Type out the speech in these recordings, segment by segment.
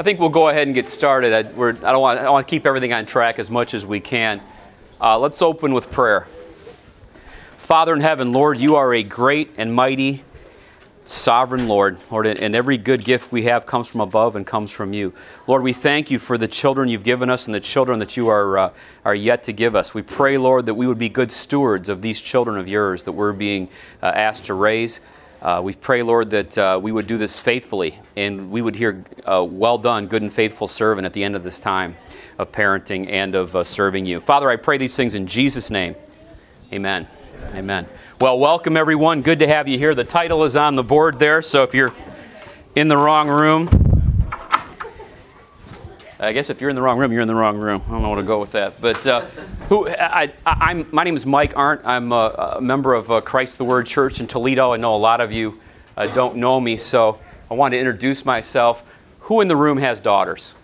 I think we'll go ahead and get started. I, I don't want, I want to keep everything on track as much as we can. Uh, let's open with prayer. Father in heaven, Lord, you are a great and mighty sovereign Lord. Lord, and every good gift we have comes from above and comes from you. Lord, we thank you for the children you've given us and the children that you are, uh, are yet to give us. We pray, Lord, that we would be good stewards of these children of yours that we're being uh, asked to raise. Uh, we pray, Lord, that uh, we would do this faithfully and we would hear, uh, well done, good and faithful servant at the end of this time of parenting and of uh, serving you. Father, I pray these things in Jesus' name. Amen. Amen. Amen. Well, welcome everyone. Good to have you here. The title is on the board there, so if you're in the wrong room, I guess if you're in the wrong room, you're in the wrong room. I don't know where to go with that. But uh, who, I, am my name is Mike Ahrendt. I'm a, a member of uh, Christ the Word Church in Toledo. I know a lot of you uh, don't know me, so I want to introduce myself. Who in the room has daughters?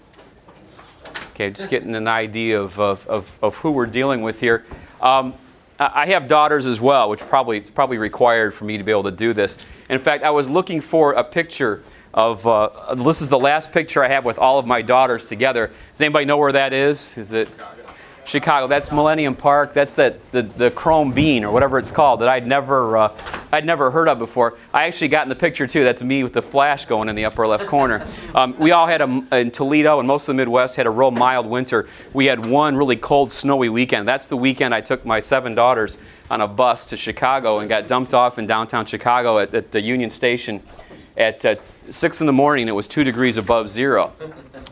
Okay, just getting an idea of, of, of, of who we're dealing with here. Um, I have daughters as well, which probably it's probably required for me to be able to do this. In fact, I was looking for a picture of uh, this is the last picture I have with all of my daughters together. Does anybody know where that is? Is it Chicago. That's Millennium Park. That's that the, the chrome bean or whatever it's called that I'd never uh, I'd never heard of before. I actually got in the picture too. That's me with the flash going in the upper left corner. Um, we all had a, in Toledo and most of the Midwest had a real mild winter. We had one really cold, snowy weekend. That's the weekend I took my seven daughters on a bus to Chicago and got dumped off in downtown Chicago at, at the Union Station at uh, six in the morning. It was two degrees above zero,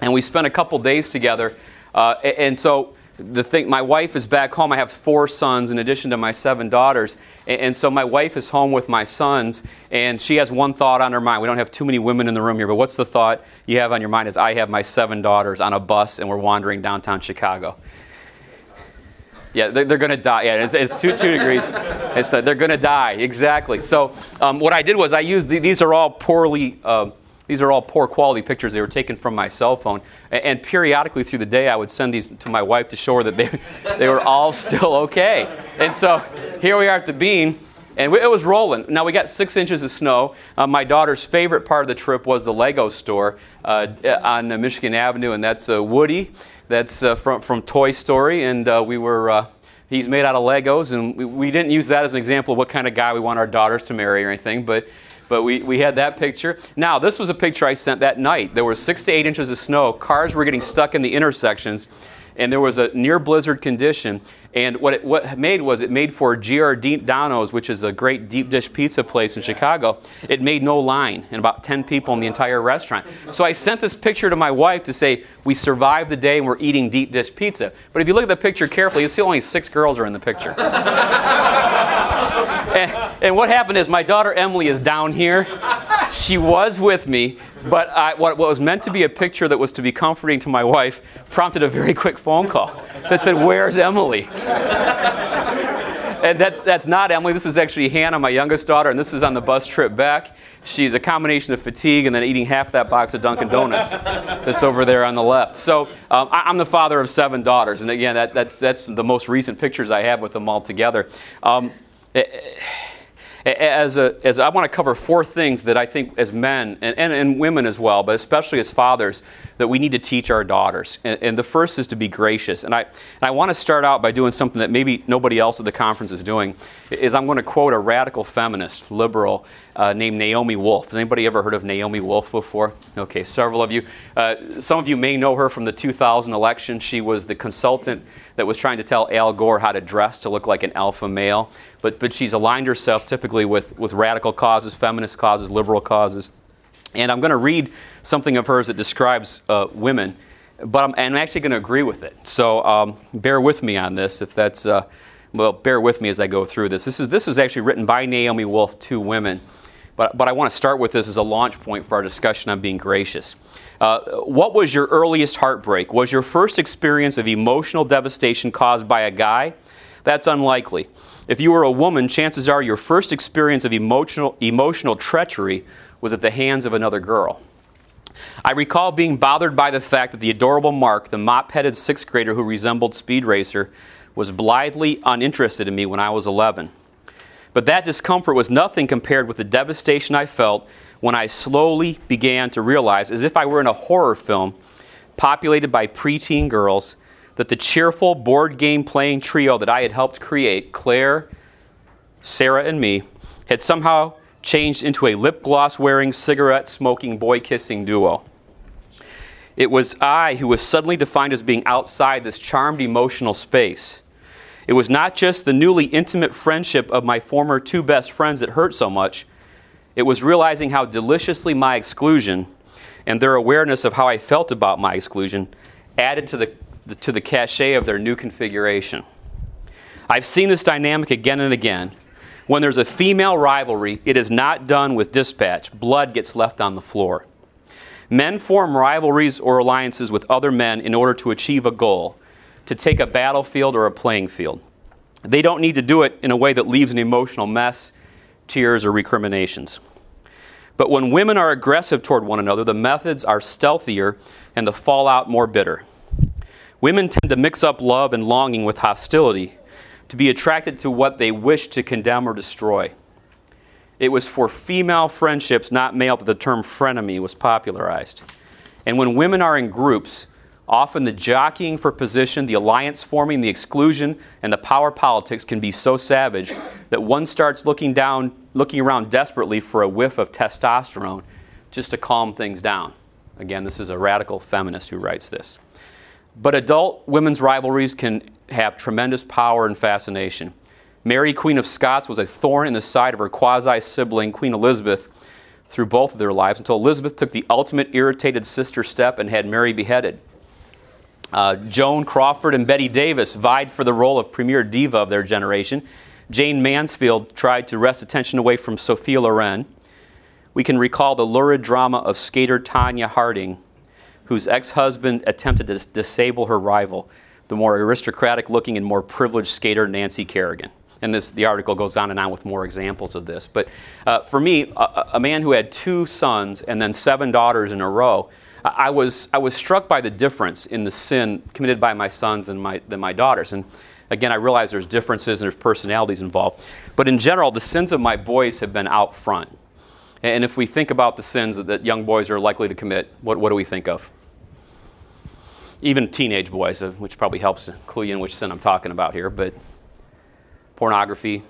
and we spent a couple days together. Uh, and so the thing, my wife is back home. I have four sons in addition to my seven daughters. And, and, so my wife is home with my sons, and she has one thought on her mind. We don't have too many women in the room here, but what's the thought you have on your mind is I have my seven daughters on a bus and we're wandering downtown Chicago. Yeah, they're, they're going to die. Yeah, it's, it's two, two degrees. It's, they're going to die, exactly. So um, what I did was I used, these are all poorly. Uh, these are all poor quality pictures. They were taken from my cell phone. And periodically through the day, I would send these to my wife to show her that they, they were all still okay. And so here we are at the bean, and it was rolling. Now we got six inches of snow. Uh, my daughter's favorite part of the trip was the Lego store uh, on Michigan Avenue, and that's uh, Woody. That's uh, from, from Toy Story. And uh, we were uh, he's made out of Legos, and we, we, didn't use that as an example of what kind of guy we want our daughters to marry or anything, but but we, we had that picture. Now, this was a picture I sent that night. There was six to eight inches of snow. Cars were getting stuck in the intersections, and there was a near blizzard condition. And what it what it made was it made for Giordano's, which is a great deep dish pizza place in Chicago. It made no line, and about 10 people in the entire restaurant. So I sent this picture to my wife to say, We survived the day and we're eating deep dish pizza. But if you look at the picture carefully, you see only six girls are in the picture. and, and, what happened is my daughter Emily is down here. She was with me, but I, what, what was meant to be a picture that was to be comforting to my wife prompted a very quick phone call that said, Where's Emily? and that's, that's not Emily. This is actually Hannah, my youngest daughter, and this is on the bus trip back. She's a combination of fatigue and then eating half that box of Dunkin' Donuts that's over there on the left. So um, I, am the father of seven daughters, and again, that, that's, that's the most recent pictures I have with them all together. Um, it, as, a, as I want to cover four things that I think as men and, and, and women as well, but especially as fathers, that we need to teach our daughters. And, and the first is to be gracious. And I, and I want to start out by doing something that maybe nobody else at the conference is doing, is I'm going to quote a radical feminist, liberal, uh, named Naomi Wolf. Has anybody ever heard of Naomi Wolf before? Okay, several of you. Uh, some of you may know her from the 2000 election. She was the consultant that was trying to tell Al Gore how to dress to look like an alpha male. But, but she's aligned herself typically with, with radical causes, feminist causes, liberal causes. And I'm going to read something of hers that describes uh, women, but I'm, I'm actually going to agree with it. So um, bear with me on this if that's, uh, well, bear with me as I go through this. This is, this is actually written by Naomi Wolf to women. But, but I want to start with this as a launch point for our discussion on being gracious. Uh, what was your earliest heartbreak? Was your first experience of emotional devastation caused by a guy? That's unlikely. If you were a woman, chances are your first experience of emotional, emotional treachery was at the hands of another girl. I recall being bothered by the fact that the adorable Mark, the mop headed sixth grader who resembled Speed Racer, was blithely uninterested in me when I was 11. But that discomfort was nothing compared with the devastation I felt when I slowly began to realize, as if I were in a horror film populated by preteen girls, that the cheerful board game playing trio that I had helped create, Claire, Sarah, and me, had somehow changed into a lip gloss wearing, cigarette smoking, boy kissing duo. It was I who was suddenly defined as being outside this charmed emotional space. It was not just the newly intimate friendship of my former two best friends that hurt so much, it was realizing how deliciously my exclusion and their awareness of how I felt about my exclusion added to the, to the cachet of their new configuration. I've seen this dynamic again and again. When there's a female rivalry, it is not done with dispatch. Blood gets left on the floor. Men form rivalries or alliances with other men in order to achieve a goal, to take a battlefield or a playing field. They don't need to do it in a way that leaves an emotional mess, tears, or recriminations. But when women are aggressive toward one another, the methods are stealthier and the fallout more bitter. Women tend to mix up love and longing with hostility, to be attracted to what they wish to condemn or destroy. It was for female friendships, not male, that the term frenemy was popularized. And when women are in groups, often the jockeying for position, the alliance forming, the exclusion, and the power politics can be so savage that one starts looking down, looking around desperately for a whiff of testosterone just to calm things down. Again, this is a radical feminist who writes this. But adult women's rivalries can have tremendous power and fascination. Mary, Queen of Scots, was a thorn in the side of her quasi sibling, Queen Elizabeth, through both of their lives until Elizabeth took the ultimate irritated sister step and had Mary beheaded. Uh, Joan Crawford and Bette Davis vied for the role of premier diva of their generation. Jayne Mansfield tried to wrest attention away from Sophia Loren. We can recall the lurid drama of skater Tonya Harding, whose ex husband attempted to disable her rival, the more aristocratic looking and more privileged skater Nancy Kerrigan and this the article goes on and on with more examples of this. But uh, for me, a, a, man who had two sons and then seven daughters in a row, I was I was struck by the difference in the sin committed by my sons than my than my daughters. And again, I realize there's differences and there's personalities involved. But in general, the sins of my boys have been out front. And if we think about the sins that, that young boys are likely to commit, what, what do we think of? Even teenage boys, uh, which probably helps clue you in which sin I'm talking about here. But pornography,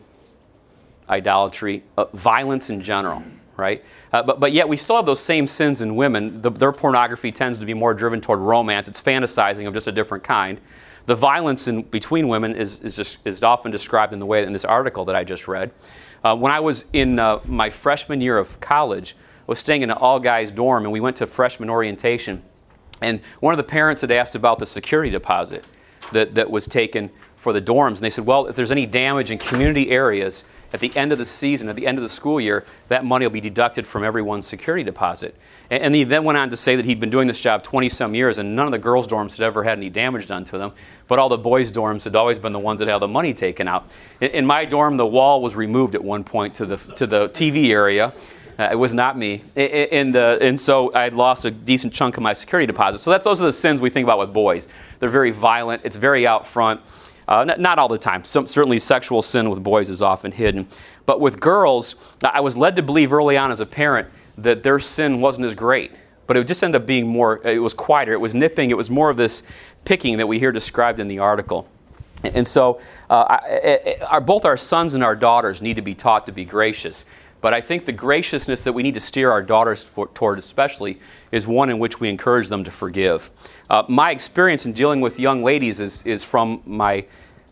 idolatry, uh, violence in general, right? Uh, but, but yet we still have those same sins in women. The, their pornography tends to be more driven toward romance. It's fantasizing of just a different kind. The violence in, between women is, is, just, is often described in the way in this article that I just read. Uh, when I was in uh, my freshman year of college, I was staying in an all guys dorm and we went to freshman orientation. And one of the parents had asked about the security deposit that, that was taken for the dorms. And they said, well, if there's any damage in community areas at the end of the season, at the end of the school year, that money will be deducted from everyone's security deposit. And, and he then went on to say that he'd been doing this job 20 some years and none of the girls' dorms had ever had any damage done to them, but all the boys' dorms had always been the ones that had the money taken out. In, in my dorm, the wall was removed at one point to the, to the TV area. Uh, it was not me. And, uh, and so I had lost a decent chunk of my security deposit. So that's those are the sins we think about with boys. They're very violent. It's very out front. Uh, not, not, all the time. Some, certainly, sexual sin with boys is often hidden. But with girls, I was led to believe early on as a parent that their sin wasn't as great. But it would just ended up being more, it was quieter, it was nipping, it was more of this picking that we hear described in the article. And so, uh, I, I, our, both our sons and our daughters need to be taught to be gracious. But I think the graciousness that we need to steer our daughters for, toward, especially, is one in which we encourage them to forgive. Uh, my experience in dealing with young ladies is, is from my,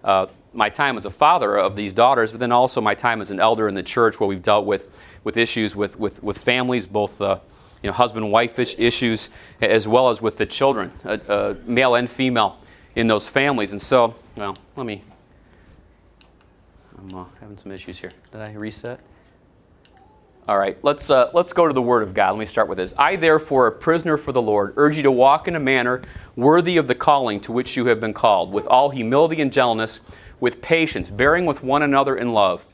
uh, my time as a father of these daughters, but then also my time as an elder in the church where we've dealt with, with issues with, with, with families, both uh, you know, husband wife issues, as well as with the children, uh, uh, male and female, in those families. And so, well, let me. I'm uh, having some issues here. Did I reset? All right, let's, uh, let's go to the Word of God. Let me start with this. I, therefore, a prisoner for the Lord, urge you to walk in a manner worthy of the calling to which you have been called, with all humility and gentleness, with patience, bearing with one another in love,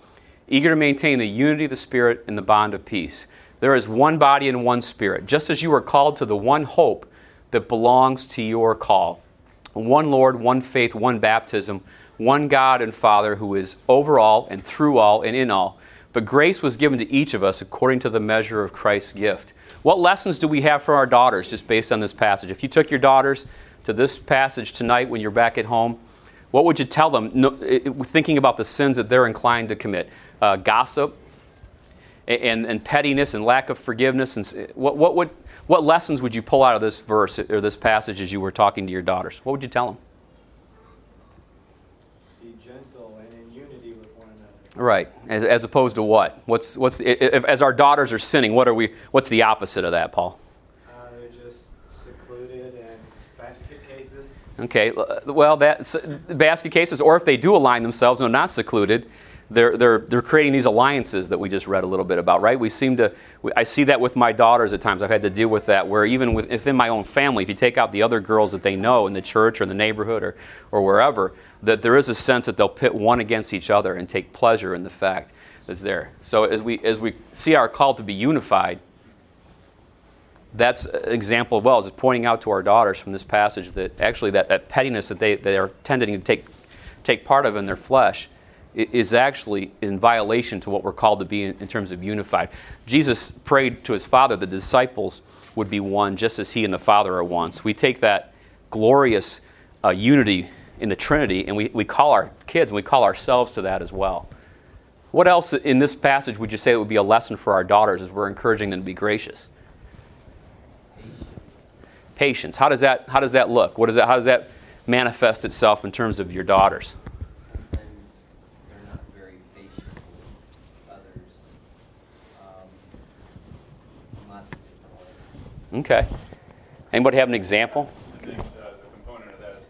eager to maintain the unity of the Spirit in the bond of peace. There is one body and one Spirit, just as you are called to the one hope that belongs to your call. One Lord, one faith, one baptism, one God and Father who is over all and through all and in all but grace was given to each of us according to the measure of Christ's gift. What lessons do we have for our daughters just based on this passage? If you took your daughters to this passage tonight when you're back at home, what would you tell them thinking about the sins that they're inclined to commit? Uh, gossip and, and pettiness and lack of forgiveness. And what, what, what, what lessons would you pull out of this verse or this passage as you were talking to your daughters? What would you tell them? Be gentle and in unity with one another. Right. As, as opposed to what? What's, what's the, if, as our daughters are sinning, what are we, what's the opposite of that, Paul? Uh, they're just secluded and basket cases. Okay, well, that's basket cases, or if they do align themselves and are not secluded, they're, they're, they're creating these alliances that we just read a little bit about, right? We seem to, I see that with my daughters at times. I've had to deal with that, where even with, within my own family, if you take out the other girls that they know in the church or in the neighborhood or, or wherever, that there is a sense that they'll pit one against each other and take pleasure in the fact that's there. So as we, as we see our call to be unified, that's an example of well, is pointing out to our daughters from this passage that actually that, that pettiness that they, they are tending to take, take part of in their flesh is actually in violation to what we're called to be in, in, terms of unified. Jesus prayed to his Father the disciples would be one just as he and the Father are one. So we take that glorious uh, unity in the Trinity and we, we call our kids and we call ourselves to that as well. What else in this passage would you say would be a lesson for our daughters as we're encouraging them to be gracious? Patience. How does that, how does that look? What does that, how does that manifest itself in terms of your daughters? Okay. Anybody have an example? I think uh, the component of that is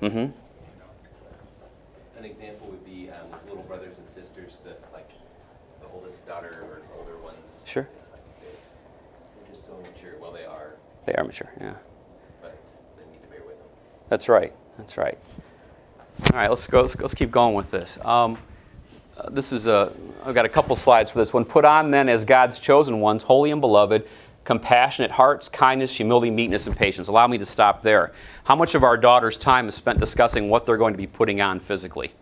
contentment. Mm-hmm. An example would be um, those little brothers and sisters that, like, the oldest daughter or older ones. Sure. It's like they, they're just so mature. Well, they are, They are mature, yeah. but they need to bear with them. That's right. That's right. All right, let's go. Let's, let's keep going with this. Um, uh, this is a. I've got a couple slides for this one. Put on then as God's chosen ones, holy and beloved, compassionate hearts, kindness, humility, meekness, and patience. Allow me to stop there. How much of our daughter's time is spent discussing what they're going to be putting on physically?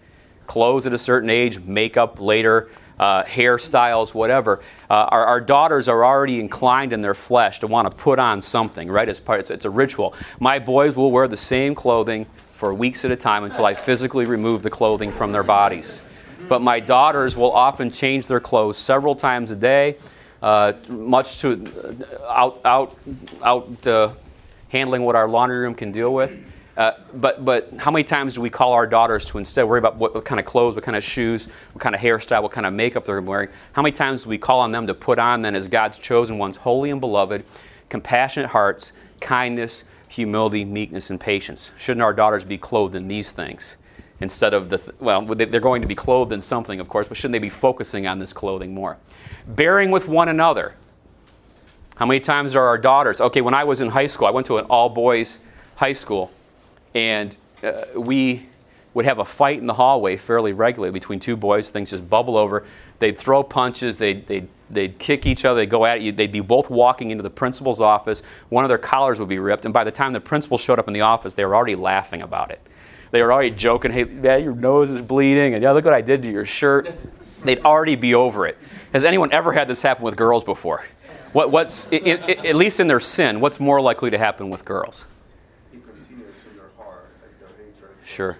Clothes at a certain age, makeup later, uh, hairstyles, whatever. Uh, our, our, daughters are already inclined in their flesh to want to put on something, right? It's, part, it's, it's a ritual. My boys will wear the same clothing for weeks at a time until I physically remove the clothing from their bodies. But my daughters will often change their clothes several times a day uh, much to uh, out out out uh, handling what our laundry room can deal with. Uh, but but how many times do we call our daughters to instead worry about what, what, kind of clothes, what kind of shoes, what kind of hairstyle, what kind of makeup they're wearing? How many times do we call on them to put on then as God's chosen ones, holy and beloved, compassionate hearts, kindness, humility, meekness, and patience? Shouldn't our daughters be clothed in these things? Instead of the, well, they're going to be clothed in something, of course, but shouldn't they be focusing on this clothing more? Bearing with one another. How many times are our daughters? Okay, when I was in high school, I went to an all boys high school, and uh, we would have a fight in the hallway fairly regularly between two boys. Things just bubble over. They'd throw punches, they'd, they'd, they'd kick each other, they'd go at you. They'd be both walking into the principal's office. One of their collars would be ripped, and by the time the principal showed up in the office, they were already laughing about it. They were already joking, hey, man, your nose is bleeding, and yeah, look what I did to your shirt. They'd already be over it. Has anyone ever had this happen with girls before? What, what's, it, it, at least in their sin, what's more likely to happen with girls? Sure.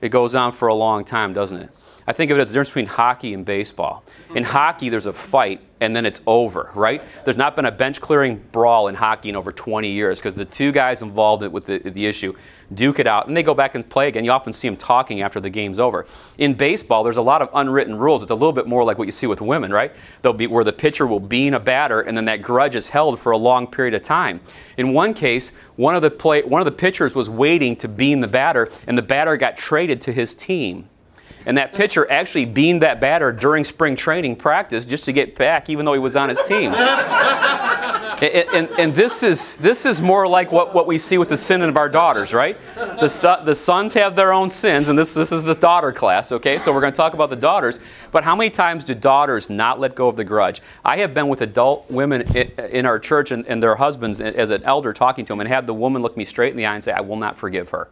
It goes on for a long time, doesn't it? I think of it as the difference between hockey and baseball. In mm-hmm. hockey, there's a fight and then it's over, right? There's not been a bench clearing brawl in hockey in over 20 years because the two guys involved with the, the issue duke it out and they go back and play again. You often see them talking after the game's over. In baseball, there's a lot of unwritten rules. It's a little bit more like what you see with women, right? They'll be where the pitcher will bean a batter and then that grudge is held for a long period of time. In one case, one of the play, one of the pitchers was waiting to bean the batter and the batter got traded to his team. And that pitcher actually beamed that batter during spring training practice just to get back, even though he was on his team. and, and, and, this, is, this is more like what, what we see with the sin of our daughters, right? The, son, the sons have their own sins, and this, this is the daughter class, okay? So we're going to talk about the daughters. But how many times do daughters not let go of the grudge? I have been with adult women in our church and, and their husbands as an elder talking to them and have the woman look me straight in the eye and say, I will not forgive her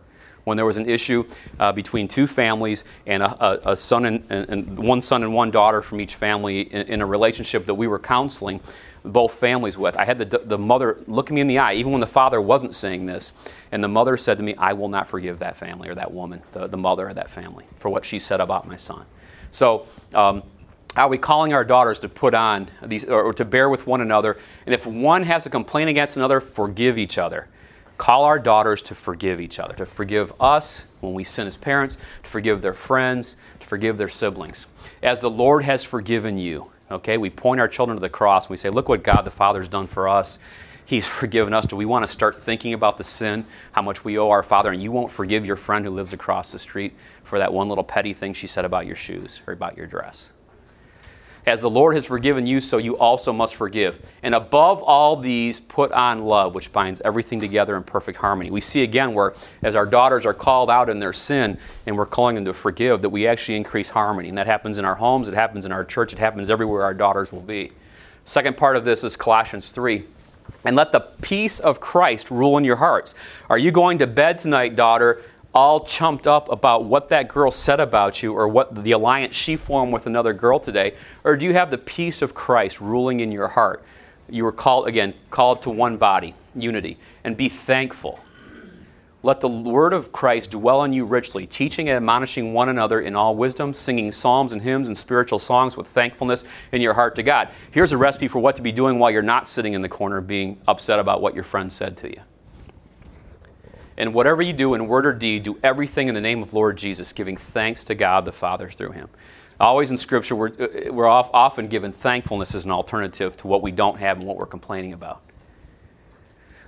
when there was an issue uh, between two families and a, a, a son and, and, one son and one daughter from each family in, in, a relationship that we were counseling both families with. I had the, the mother look me in the eye, even when the father wasn't saying this, and the mother said to me, I will not forgive that family or that woman, the, the mother of that family, for what she said about my son. So, um, are we calling our daughters to put on these or, to bear with one another? And if one has a complaint against another, forgive each other. Call our daughters to forgive each other, to forgive us when we sin as parents, to forgive their friends, to forgive their siblings. As the Lord has forgiven you, okay, we point our children to the cross and we say, Look what God the Father has done for us. He's forgiven us. Do we want to start thinking about the sin, how much we owe our Father, and you won't forgive your friend who lives across the street for that one little petty thing she said about your shoes or about your dress? As the Lord has forgiven you, so you also must forgive. And above all these, put on love, which binds everything together in perfect harmony. We see again where, as our daughters are called out in their sin and we're calling them to forgive, that we actually increase harmony. And that happens in our homes, it happens in our church, it happens everywhere our daughters will be. Second part of this is Colossians 3. And let the peace of Christ rule in your hearts. Are you going to bed tonight, daughter, all chumped up about what that girl said about you or what the alliance she formed with another girl today? Or do you have the peace of Christ ruling in your heart? You were called, again, called to one body, unity, and be thankful. Let the word of Christ dwell in you richly, teaching and admonishing one another in all wisdom, singing psalms and hymns and spiritual songs with thankfulness in your heart to God. Here's a recipe for what to be doing while you're not sitting in the corner being upset about what your friend said to you. And whatever you do in word or deed, do everything in the name of Lord Jesus, giving thanks to God the Father through him. Always in Scripture, we're, uh, we're often given thankfulness as an alternative to what we don't have and what we're complaining about.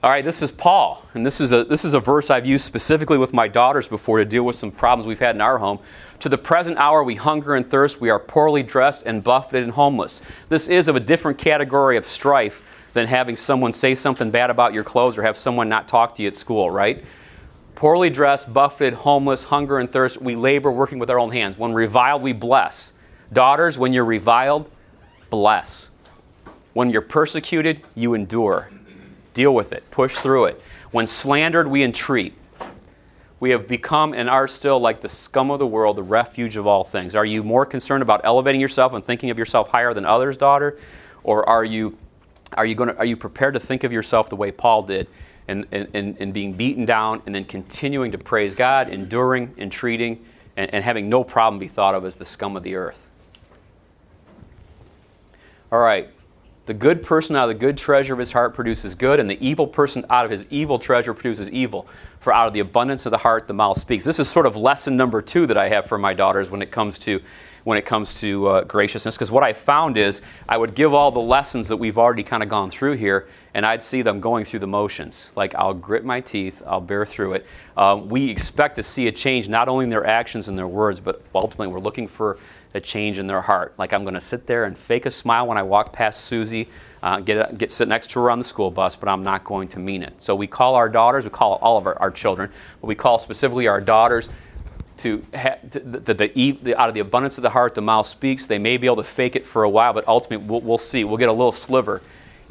All right, this is Paul, and this is a this is a verse I've used specifically with my daughters before to deal with some problems we've had in our home. To the present hour, we hunger and thirst. We are poorly dressed and buffeted and homeless. This is of a different category of strife than having someone say something bad about your clothes or have someone not talk to you at school, right? Poorly dressed, buffeted, homeless, hunger and thirst, we labor working with our own hands. When reviled, we bless. Daughters, when you're reviled, bless. When you're persecuted, you endure. Deal with it, push through it. When slandered, we entreat. We have become and are still like the scum of the world, the refuge of all things. Are you more concerned about elevating yourself and thinking of yourself higher than others, daughter? Or are you, are you, going to, are you prepared to think of yourself the way Paul did and, and, and being beaten down and then continuing to praise God, enduring, entreating, and, and having no problem be thought of as the scum of the earth. All right. The good person out of the good treasure of his heart produces good, and the evil person out of his evil treasure produces evil. For out of the abundance of the heart, the mouth speaks. This is sort of lesson number two that I have for my daughters when it comes to when it comes to uh, graciousness. Because what I found is I would give all the lessons that we've already kind of gone through here, and I'd see them going through the motions. Like, I'll grit my teeth, I'll bear through it. Uh, we expect to see a change not only in their actions and their words, but ultimately we're looking for a change in their heart. Like, I'm going to sit there and fake a smile when I walk past Susie. Uh, get, get sit next to her on the school bus, but I'm not going to mean it. So we call our daughters, we call all of our, our children, but we call specifically our daughters to, ha- the, the, the, the, out of the abundance of the heart, the mouth speaks. They may be able to fake it for a while, but ultimately we'll, we'll see. We'll get a little sliver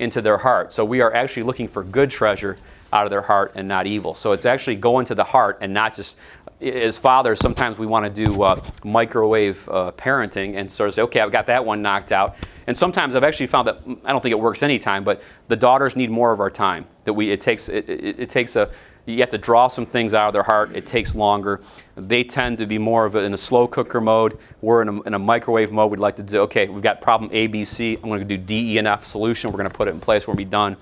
into their heart. So we are actually looking for good treasure out of their heart and not evil. So it's actually going to the heart and not just as fathers. Sometimes we want to do uh, microwave uh, parenting and sort of say, okay, I've got that one knocked out. And sometimes I've actually found that mm, I don't think it works anytime, but the daughters need more of our time. That we it takes it, it, it takes a you have to draw some things out of their heart. It takes longer. They tend to be more of a, in a slow cooker mode. We're in a, in a, microwave mode. We'd like to do, okay, we've got problem A, B, C. I'm going to do D, E, and F solution. We're going to put it in place. We're going to be done.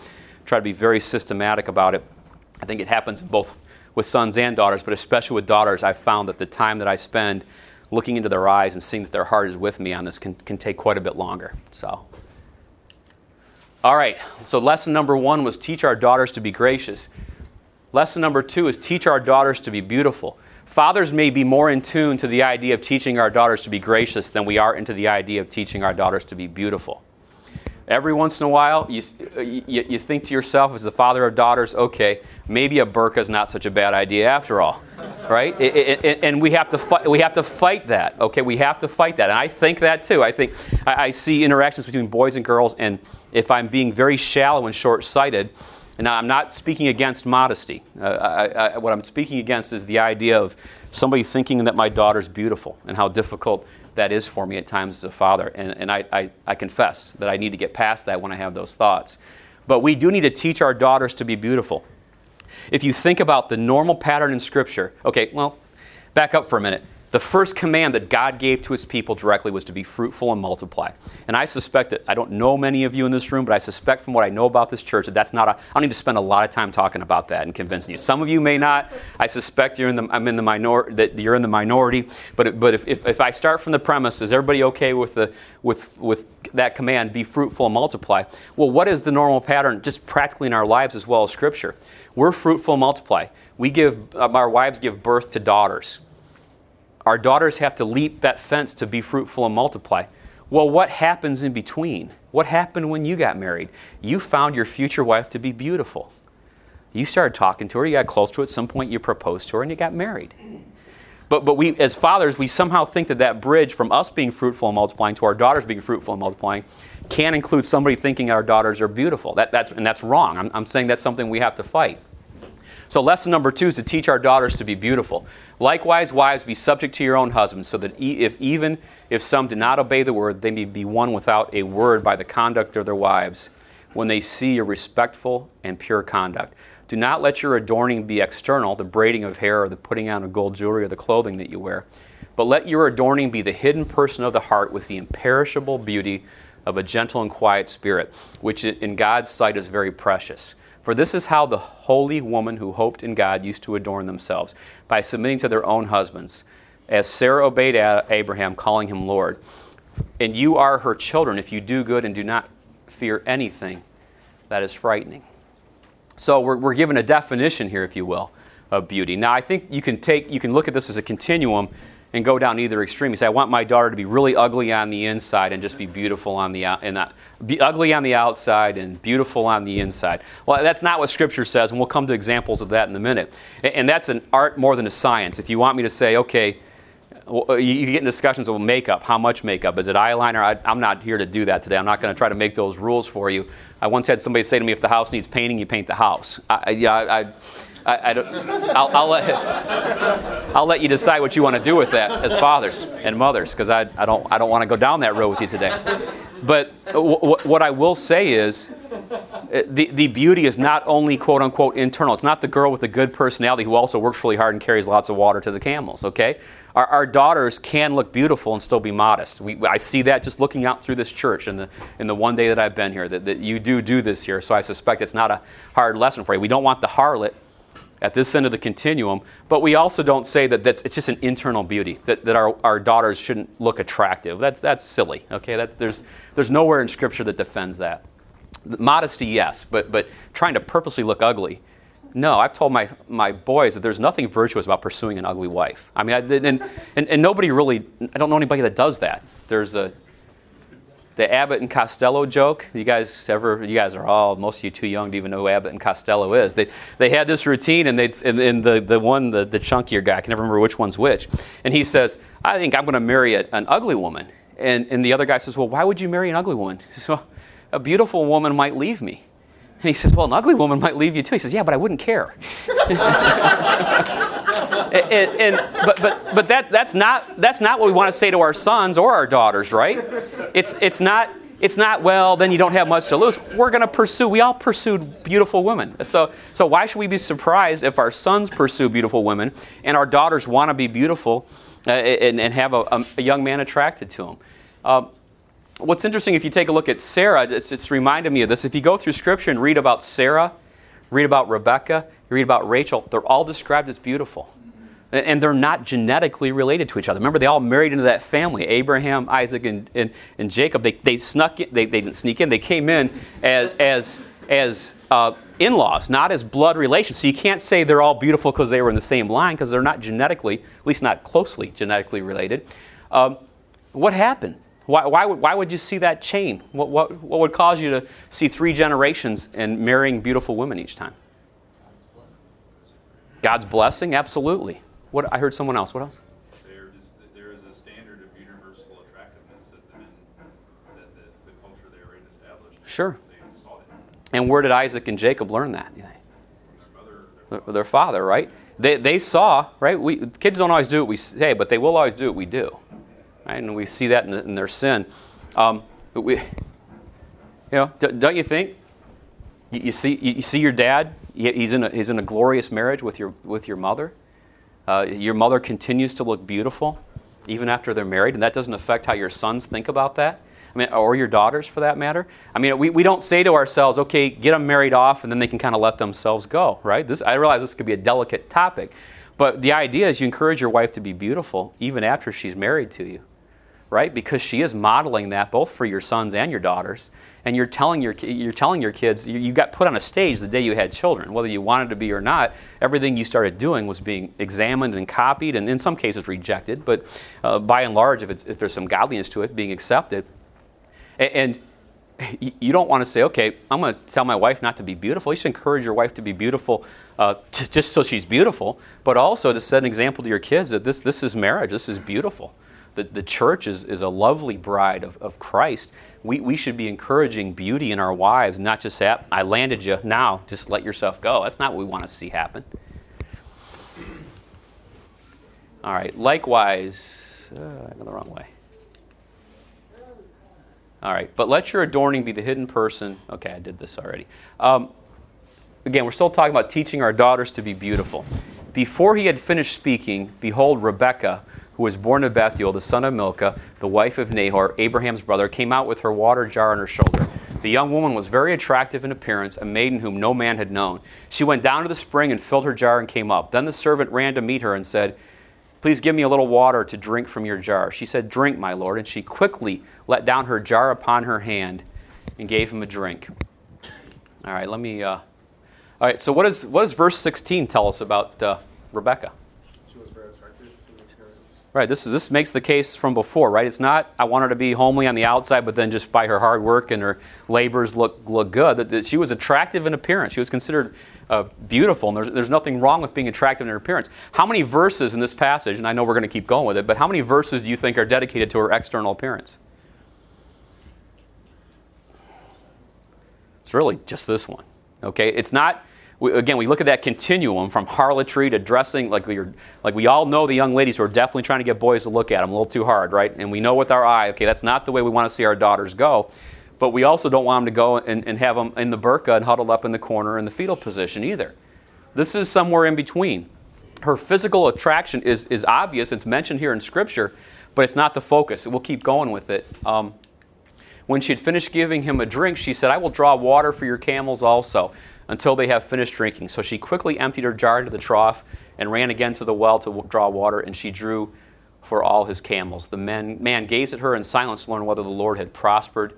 Try to be very systematic about it. I think it happens both with sons and daughters, but especially with daughters, I've found that the time that I spend looking into their eyes and seeing that their heart is with me on this can, can take quite a bit longer. So. All right, so lesson number one was teach our daughters to be gracious. Lesson number two is teach our daughters to be beautiful. Fathers may be more in tune to the idea of teaching our daughters to be gracious than we are into the idea of teaching our daughters to be beautiful. Every once in a while, you, uh, you, you think to yourself, as the father of daughters, okay, maybe a burqa is not such a bad idea after all, right? It, it, it, and we have to fight. We have to fight that. Okay, we have to fight that. And I think that too. I think I, I see interactions between boys and girls, and if I'm being very shallow and short-sighted, And now I'm not speaking against modesty. Uh, I, I, what I'm speaking against is the idea of somebody thinking that my daughter's beautiful and how difficult that is for me at times as a father. And, and I, I, I confess that I need to get past that when I have those thoughts. But we do need to teach our daughters to be beautiful. If you think about the normal pattern in Scripture, okay, well, back up for a minute the first command that God gave to his people directly was to be fruitful and multiply. And I suspect that, I don't know many of you in this room, but I suspect from what I know about this church that that's not a, I don't need to spend a lot of time talking about that and convincing you. Some of you may not. I suspect you're in the, I'm in the minor, that you're in the minority. But, but if, if, if I start from the premise, is everybody okay with, the, with, with that command, be fruitful and multiply? Well, what is the normal pattern just practically in our lives as well as Scripture? We're fruitful and multiply. We give, uh, our wives give birth to daughters our daughters have to leap that fence to be fruitful and multiply. Well, what happens in between? What happened when you got married? You found your future wife to be beautiful. You started talking to her, you got close to her, at some point you proposed to her, and you got married. But, but we, as fathers, we somehow think that that bridge from us being fruitful and multiplying to our daughters being fruitful and multiplying can include somebody thinking our daughters are beautiful. That, that's, and that's wrong. I'm, I'm saying that's something we have to fight. So, lesson number two is to teach our daughters to be beautiful. Likewise, wives, be subject to your own husbands, so that if, even if some do not obey the word, they may be won without a word by the conduct of their wives when they see your respectful and pure conduct. Do not let your adorning be external, the braiding of hair or the putting on of gold jewelry or the clothing that you wear, but let your adorning be the hidden person of the heart with the imperishable beauty of a gentle and quiet spirit, which in God's sight is very precious. For this is how the holy woman who hoped in God used to adorn themselves, by submitting to their own husbands, as Sarah obeyed Abraham, calling him Lord. And you are her children if you do good and do not fear anything that is frightening. So we're, we're given a definition here, if you will, of beauty. Now I think you can take you can look at this as a continuum and go down either extreme. You say, I want my daughter to be really ugly on the inside and just be beautiful on the out, and not, be ugly on the outside and beautiful on the inside. Well, that's not what Scripture says, and we'll come to examples of that in a minute. And that's an art more than a science. If you want me to say, okay, uh, you get in discussions of makeup. How much makeup? Is it eyeliner? I, am not here to do that today. I'm not going to try to make those rules for you. I once had somebody say to me, if the house needs painting, you paint the house. I, yeah, I, I, I don't, I'll, I'll, let, I'll let you decide what you want to do with that as fathers and mothers, because I, I don't, I don't want to go down that road with you today. But w- w- what I will say is uh, the, the beauty is not only quote unquote internal. It's not the girl with the good personality who also works really hard and carries lots of water to the camels, okay? Our, our daughters can look beautiful and still be modest. We, I see that just looking out through this church in the, in the one day that I've been here, that, that you do do this here. So I suspect it's not a hard lesson for you. We don't want the harlot at this end of the continuum, but we also don't say that that's, it's just an internal beauty, that, that our, our daughters shouldn't look attractive. That's, that's silly, okay? That, there's, there's nowhere in Scripture that defends that. Modesty, yes, but, but trying to purposely look ugly, no. I've told my, my boys that there's nothing virtuous about pursuing an ugly wife. I mean, I, and, and, and nobody really, I don't know anybody that does that. There's a, the Abbott and Costello joke. You guys ever? You guys are all most of you too young to even know who Abbott and Costello is. They they had this routine, and they and, and the the one the, the chunkier guy I can never remember which one's which, and he says, "I think I'm going to marry a, an ugly woman," and and the other guy says, "Well, why would you marry an ugly woman?" He says, "Well, a beautiful woman might leave me." And he says, Well, an ugly woman might leave you too. He says, Yeah, but I wouldn't care. and, and, but but, but that, that's, not, that's not what we want to say to our sons or our daughters, right? It's, it's, not, it's not, well, then you don't have much to lose. We're going to pursue, we all pursued beautiful women. So, so why should we be surprised if our sons pursue beautiful women and our daughters want to be beautiful uh, and, and, have a, a, young man attracted to them? Uh, what's interesting, if you take a look at Sarah, it's, it's reminded me of this. If you go through Scripture and read about Sarah, read about Rebecca, you read about Rachel, they're all described as beautiful. And they're not genetically related to each other. Remember, they all married into that family Abraham, Isaac, and, and, and Jacob. They, they snuck in, they, they didn't sneak in, they came in as, as, as uh, in laws, not as blood relations. So you can't say they're all beautiful because they were in the same line because they're not genetically, at least not closely genetically related. Um, what happened? Why, why, would, why would you see that chain? What, what, what would cause you to see three generations and marrying beautiful women each time? God's blessing, absolutely. What I heard someone else. What else? There is, there is a standard of universal attractiveness that the, men, that the, the culture there established. Sure. And where did Isaac and Jacob learn that? Their mother, Their- Their father, right? They, they saw, right? We, kids don't always do what we say, but they will always do what we do. Right? And we see that in, the, in their sin. Um, we, you know, don't you think? You, you see, you see your dad. he- He's in a, he's in a glorious marriage with your with your mother. Uh, your mother continues to look beautiful, even after they're married, and that doesn't affect how your sons think about that. I mean, or your daughters, for that matter. I mean, we, we don't say to ourselves, "Okay, get them married off, and then they can kind of let themselves go." Right? This I realize this could be a delicate topic, but the idea is you encourage your wife to be beautiful even after she's married to you right? Because she is modeling that both for your sons and your daughters, and you're telling your you're telling your kids you, you got put on a stage the day you had children, whether you wanted to be or not. Everything you started doing was being examined and copied, and in some cases rejected, but uh, by and large, if it's if there's some godliness to it, being accepted. A- And, you don't want to say, okay, I'm going to tell my wife not to be beautiful. You should encourage your wife to be beautiful uh, t- just so she's beautiful, but also to set an example to your kids that this, this is marriage, this is beautiful. The, the church is, is a lovely bride of, of Christ. We, we should be encouraging beauty in our wives, not just say, "Ah, I landed you, now just let yourself go. That's not what we want to see happen. All right, likewise, uh, I go the wrong way. All right, but let your adorning be the hidden person. Okay, I did this already. Um, again, we're still talking about teaching our daughters to be beautiful. Before he had finished speaking, behold, Rebekah, who was born of Bethuel, the son of Milcah, the wife of Nahor, Abraham's brother, came out with her water jar on her shoulder. The young woman was very attractive in appearance, a maiden whom no man had known. She went down to the spring and filled her jar and came up. Then the servant ran to meet her and said, Please give me a little water to drink from your jar. She said, Drink, my lord. And she quickly let down her jar upon her hand and gave him a drink. All right, let me. Uh, all right, so what, is, what does verse 16 tell us about uh, Rebecca? She was very attractive to the appearance. Right, this, is, this makes the case from before, right? It's not, I want her to be homely on the outside, but then just by her hard work and her labors look, look good. That, that she was attractive in appearance. She was considered uh, beautiful, and there's, there's nothing wrong with being attractive in her appearance. How many verses in this passage, and I know we're going to keep going with it, but how many verses do you think are dedicated to her external appearance? It's really just this one. Okay, it's not. We, again, we look at that continuum from harlotry to dressing. Like we like we all know the young ladies who are definitely trying to get boys to look at them a little too hard, right? And we know with our eye, okay, that's not the way we want to see our daughters go. But we also don't want them to go and, and have them in the burqa and huddled up in the corner in the fetal position either. This is somewhere in between. Her physical attraction is, is obvious. It's mentioned here in Scripture, but it's not the focus. We'll keep going with it. Um, when she had finished giving him a drink, she said, I will draw water for your camels also until they have finished drinking. So she quickly emptied her jar into the trough and ran again to the well to draw water, and she drew for all his camels. The man, man gazed at her in silence to learn whether the Lord had prospered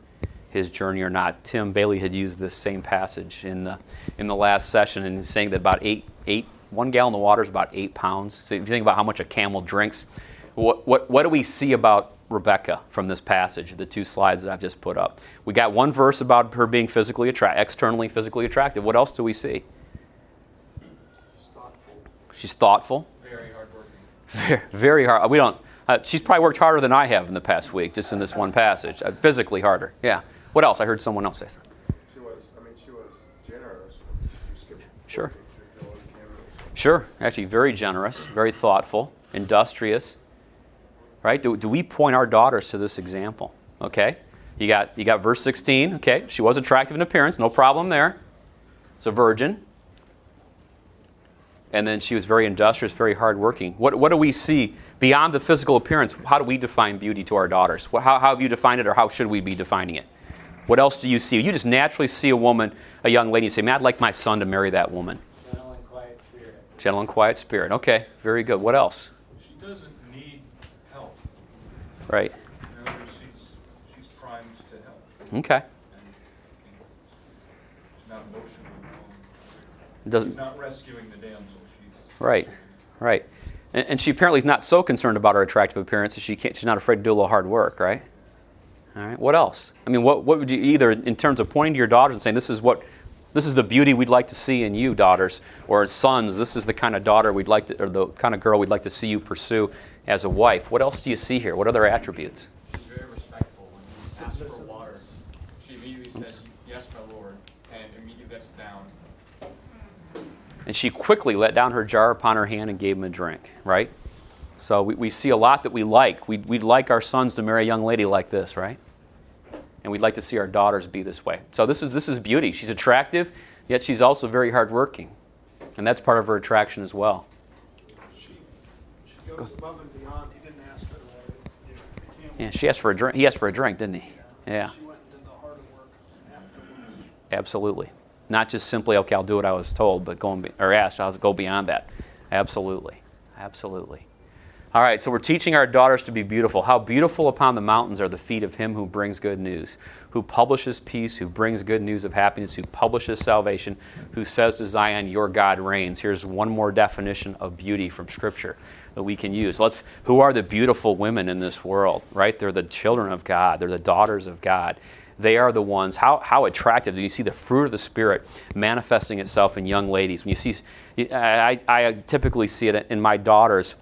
his journey or not. Tim Bailey had used this same passage in the, in the last session and saying that about eight, eight, one gallon of water is about eight pounds. So if you think about how much a camel drinks, what, what, what do we see about Rebecca from this passage, the two slides that I've just put up? We got one verse about her being physically attractive, externally physically attractive. What else do we see? She's thoughtful. She's thoughtful, Very hardworking. very, very hard. We don't. Uh, she's probably worked harder than I have in the past week, just in this one passage. Uh, physically harder. Yeah. What else? I heard someone else say something. She was, I mean, she was generous. She Sure. working to fill the camels. Sure. Actually, very generous, very thoughtful, industrious. Right? Do, do we point our daughters to this example? Okay. You got you got verse 16. Okay. She was attractive in appearance, no problem there. It's a virgin. And then she was very industrious, very hardworking. What, what do we see beyond the physical appearance? How do we define beauty to our daughters? How, how have you defined it, or how should we be defining it? What else do you see? You just naturally see a woman, a young lady, and say, Man, I'd like my son to marry that woman. Gentle and quiet spirit. Gentle and quiet spirit. Okay, very good. What else? She doesn't need help. Right. You know, she's, she's primed to help. Okay. And, she's not emotionally She's doesn't. not rescuing the damsel. She's Right. Right. And, and she apparently is not so concerned about her attractive appearance that she can't. She's not afraid to do a little hard work. Right. All right. What else? I mean, what what would you either in terms of pointing to your daughters and saying this is what. This is the beauty we'd like to see in you, daughters, or sons. This is the kind of daughter we'd like to, or the kind of girl we'd like to see you pursue as a wife. What else do you see here? What other attributes? She's very respectful. When he asked for water, she immediately said, Yes, my Lord. And immediately lets down. And she quickly let down her jar upon her hand and gave him a drink, right? So we, we see a lot that we like. We'd, we'd like our sons to marry a young lady like this, right? And we'd like to see our daughters be this way. So this is, this is beauty. She's attractive, yet she's also very hardworking. And that's part of her attraction as well. She, she above and beyond. He didn't ask her. Yeah, she asked for a drink. He asked for a drink, didn't he? Yeah, She went and did the harder work afterwards. absolutely. Not just simply, okay, I'll do what I was told, but going be, or asked, I'll go beyond that. Absolutely, absolutely. All right, so we're teaching our daughters to be beautiful. How beautiful upon the mountains are the feet of him who brings good news, who publishes peace, who brings good news of happiness, who publishes salvation, who says to Zion, Your God reigns. Here's one more definition of beauty from Scripture that we can use. Let's who are the beautiful women in this world, right? They're the children of God, they're the daughters of God. They are the ones. How, how attractive do you see the fruit of the Spirit manifesting itself in young ladies? When you see, I, I typically see it in my daughters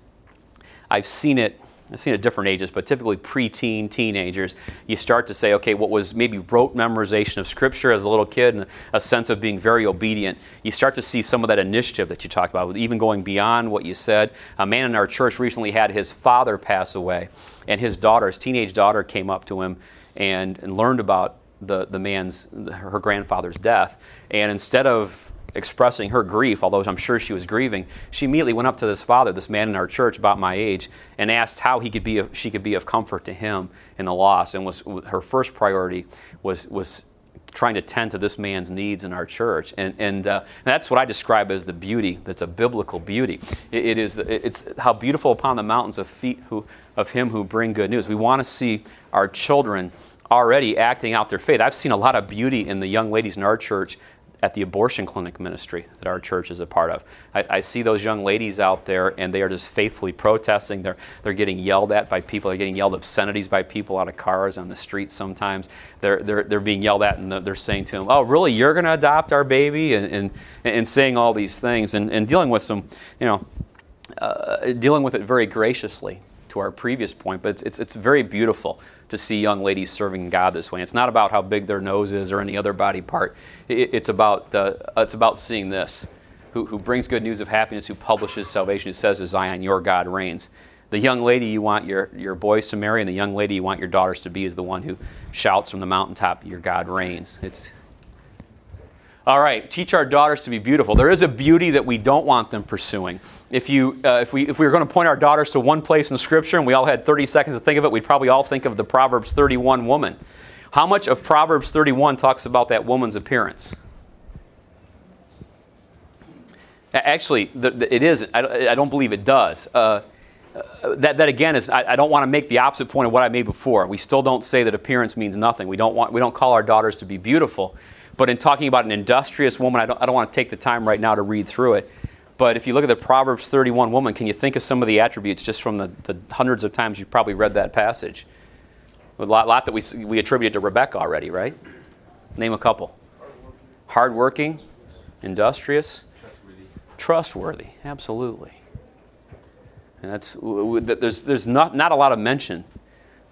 I've seen it. I've seen it at different ages, but typically preteen, teenagers, you start to say, okay, what was maybe rote memorization of Scripture as a little kid and a sense of being very obedient, you start to see some of that initiative that you talked about, even going beyond what you said. A man in our church recently had his father pass away, and his daughter, his teenage daughter, came up to him and, and learned about the, the man's, her grandfather's death. And instead of expressing her grief, although I'm sure she was grieving, she immediately went up to this father, this man in our church about my age, and asked how he could be she could be of comfort to him in the loss. And was her first priority was was trying to tend to this man's needs in our church. And and, uh, that's what I describe as the beauty. That's a biblical beauty. It, it is it's how beautiful upon the mountains of feet who of him who bring good news. We want to see our children already acting out their faith. I've seen a lot of beauty in the young ladies in our church at the abortion clinic ministry that our church is a part of. I, I, see those young ladies out there and they are just faithfully protesting. They're, they're getting yelled at by people. They're getting yelled obscenities by people out of cars on the streets sometimes. They're, they're, they're being yelled at and they're saying to them, Oh, really? You're going to adopt our baby? And, and, and saying all these things and, and dealing with some, you know, uh, dealing with it very graciously our previous point, but it's, it's, it's very beautiful to see young ladies serving God this way. It's not about how big their nose is or any other body part. It, it's, about, uh, it's about seeing this who, who brings good news of happiness, who publishes salvation, who says to Zion, Your God reigns. The young lady you want your, your boys to marry and the young lady you want your daughters to be is the one who shouts from the mountaintop, Your God reigns. It's, all right, teach our daughters to be beautiful. There is a beauty that we don't want them pursuing. If, you, uh, if, we, if we were going to point our daughters to one place in Scripture and we all had 30 seconds to think of it, we'd probably all think of the Proverbs 31 woman. How much of Proverbs 31 talks about that woman's appearance? Actually, it is. I don't believe it does. Uh, that, that again is I, I don't want to make the opposite point of what I made before. We still don't say that appearance means nothing. We don't want we don't call our daughters to be beautiful. But in talking about an industrious woman, I don't, I don't want to take the time right now to read through it. But if you look at the Proverbs 31 woman, can you think of some of the attributes just from the, the hundreds of times you've probably read that passage? A lot, lot that we, we attribute to Rebecca already, right? Name a couple. Hardworking, industrious, Trustworthy. trustworthy. Absolutely. And that's there's there's not not a lot of mention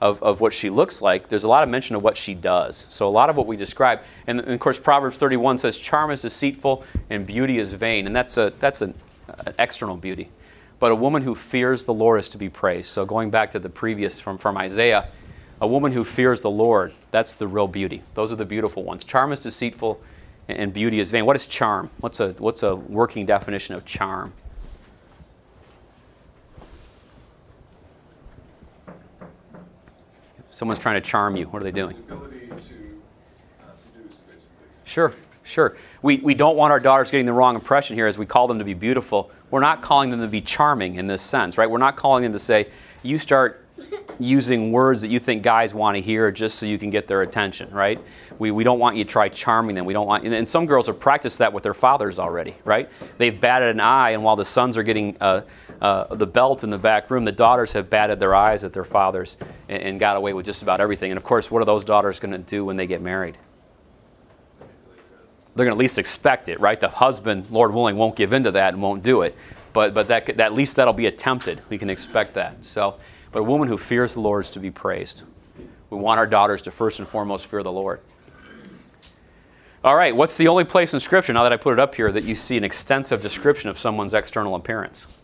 of, of what she looks like. There's a lot of mention of what she does. So a lot of what we describe, and, and of course Proverbs 31 says, "Charm is deceitful and beauty is vain," and that's a that's an, an external beauty. But a woman who fears the Lord is to be praised. So going back to the previous from from Isaiah, a woman who fears the Lord, that's the real beauty. Those are the beautiful ones. Charm is deceitful and beauty is vain. What is charm? What's a what's a working definition of charm? Someone's trying to charm you. What are they doing? The ability to uh, seduce, basically. Sure, sure. We, we don't want our daughters getting the wrong impression here as we call them to be beautiful. We're not calling them to be charming in this sense, right? We're not calling them to say, you start using words that you think guys want to hear just so you can get their attention, right? We, we don't want you to try charming them. We don't want, and some girls have practiced that with their fathers already, right? They've batted an eye, and while the sons are getting uh, uh, the belt in the back room, the daughters have batted their eyes at their fathers and, and got away with just about everything. And of course, what are those daughters going to do when they get married? They're going to at least expect it, right? The husband, Lord willing, won't give in to that and won't do it. But, but that, that, at least that'll be attempted. We can expect that. So, but a woman who fears the Lord is to be praised. We want our daughters to first and foremost fear the Lord. All right, what's the only place in Scripture, now that I put it up here, that you see an extensive description of someone's external appearance?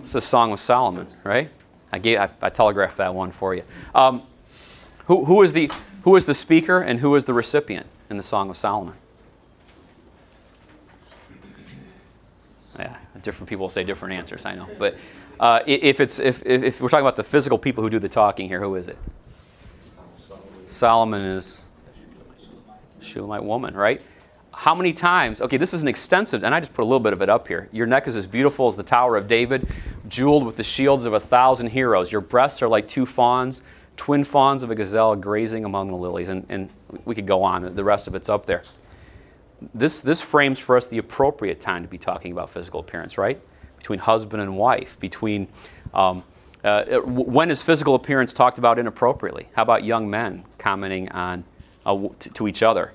It's the Song of Solomon, right? I, gave, I, I telegraphed that one for you. Um, who, who, is the, who is the speaker and who is the recipient in the Song of Solomon? Yeah, different people say different answers, I know. But uh, if, it's, if, if we're talking about the physical people who do the talking here, who is it? Solomon is Shulamite woman, right? How many times? Okay, this is an extensive, and I just put a little bit of it up here. Your neck is as beautiful as the Tower of David, jeweled with the shields of a thousand heroes. Your breasts are like two fawns, twin fawns of a gazelle grazing among the lilies. And, and we could go on, the rest of it's up there. This, this frames for us the appropriate time to be talking about physical appearance, right? Between husband and wife, between. Um, uh, when is physical appearance talked about inappropriately? How about young men commenting on uh, to, to each other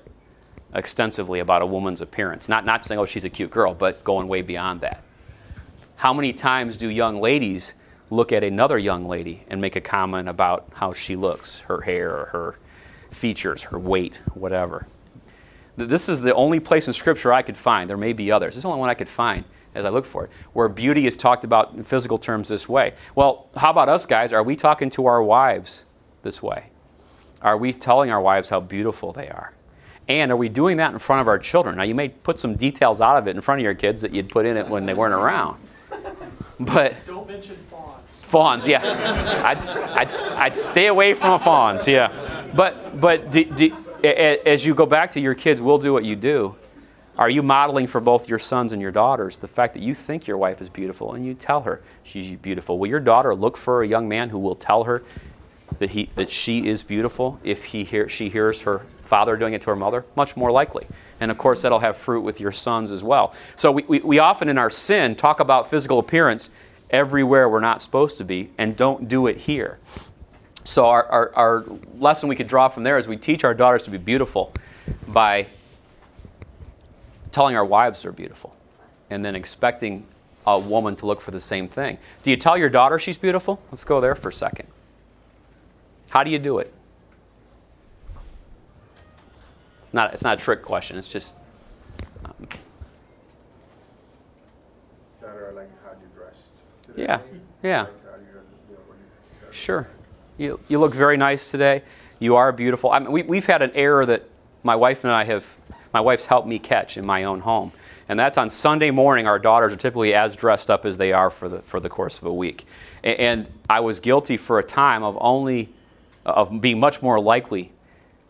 extensively about a woman's appearance? Not, not saying, oh, she's a cute girl, but going way beyond that. How many times do young ladies look at another young lady and make a comment about how she looks, her hair, or her features, her weight, whatever? This is the only place in Scripture I could find. There may be others. This is the only one I could find as I look for it, where beauty is talked about in physical terms this way. Well, how about us guys? Are we talking to our wives this way? Are we telling our wives how beautiful they are? And are we doing that in front of our children? Now, you may put some details out of it in front of your kids that you'd put in it when they weren't around. But Don't mention fawns. fawns, yeah, I'd, I'd, I'd stay away from fawns, yeah. But but do, do, as you go back to your kids, we'll do what you do. Are you modeling for both your sons and your daughters the fact that you think your wife is beautiful and you tell her she's beautiful? Will your daughter look for a young man who will tell her that he that she is beautiful if he hear, she hears her father doing it to her mother? Much more likely. And of course, that'll have fruit with your sons as well. So we, we, we often in our sin talk about physical appearance everywhere we're not supposed to be and don't do it here. So our, our, our lesson we could draw from there is we teach our daughters to be beautiful by telling our wives they're beautiful and then expecting a woman to look for the same thing. Do you tell your daughter she's beautiful? Let's go there for a second. How do you do it? Not, it's not a trick question. It's just. Um, That are like how you dressed today. Yeah, yeah. Like you, you know, Sure. You, you look very nice today. You are beautiful. I mean, we, we've had an error that my wife and I have, my wife's helped me catch in my own home. And that's on Sunday morning, our daughters are typically as dressed up as they are for the, for the course of a week. And, and I was guilty for a time of only, of being much more likely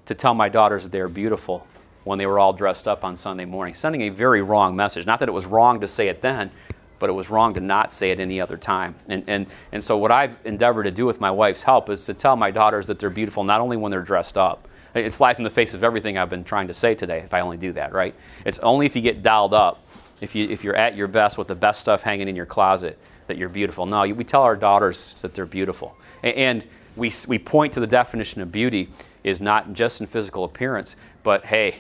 to tell my daughters that they're beautiful when they were all dressed up on Sunday morning, sending a very wrong message. Not that it was wrong to say it then, but it was wrong to not say it any other time. And, and, and so, what I've endeavored to do with my wife's help is to tell my daughters that they're beautiful not only when they're dressed up. It flies in the face of everything I've been trying to say today if I only do that, right? It's only if you get dialed up, if, you, if you're at your best with the best stuff hanging in your closet, that you're beautiful. No, we tell our daughters that they're beautiful. And, we, we point to the definition of beauty is not just in physical appearance, but hey,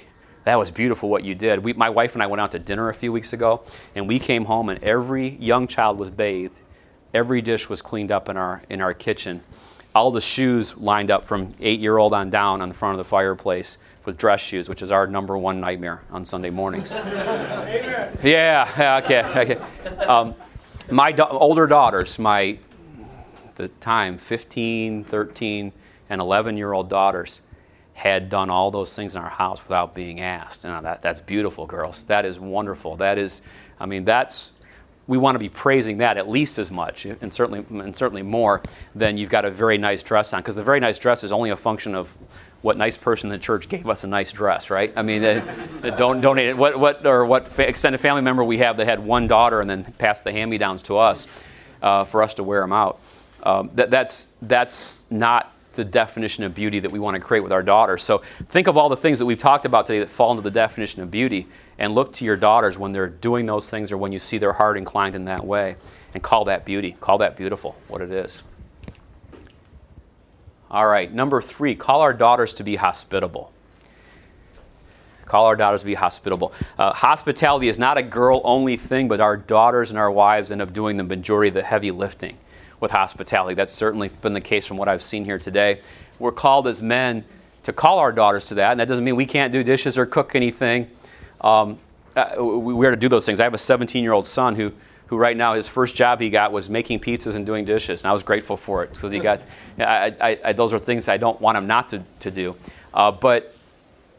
that was beautiful what you did. We, my wife and I went out to dinner a few weeks ago, and we came home, and every young child was bathed. Every dish was cleaned up in our, in our kitchen. All the shoes lined up from eight year old on down on the front of the fireplace with dress shoes, which is our number one nightmare on Sunday mornings. yeah, yeah, okay, okay. Um, my da- older daughters, my the time 15, 13, and 11 year old daughters had done all those things in our house without being asked. And that, that's beautiful, girls. That is wonderful. That is, I mean, that's, we want to be praising that at least as much, and certainly, and certainly more, than you've got a very nice dress on. Because the very nice dress is only a function of what nice person in the church gave us a nice dress, right? I mean, they, they don't donate it. What, what, or what fa- extended family member we have that had one daughter and then passed the hand-me-downs to us uh, for us to wear them out. Um, that, that's, that's not the definition of beauty that we want to create with our daughters. So think of all the things that we've talked about today that fall into the definition of beauty and look to your daughters when they're doing those things or when you see their heart inclined in that way and call that beauty. Call that beautiful, what it is. All right, number three, call our daughters to be hospitable. Call our daughters to be hospitable. Uh, hospitality is not a girl only thing, but our daughters and our wives end up doing the majority of the heavy lifting with hospitality. That's certainly been the case from what I've seen here today. We're called as men to call our daughters to that, and that doesn't mean we can't do dishes or cook anything. Um, uh, we are to do those things. I have a 17 year old son who, who right now his first job he got was making pizzas and doing dishes, and I was grateful for it because he got. I, I, I, those are things I don't want him not to, to do, uh, but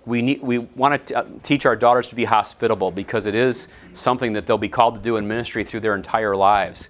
we we want to t- teach our daughters to be hospitable because it is something that they'll be called to do in ministry through their entire lives.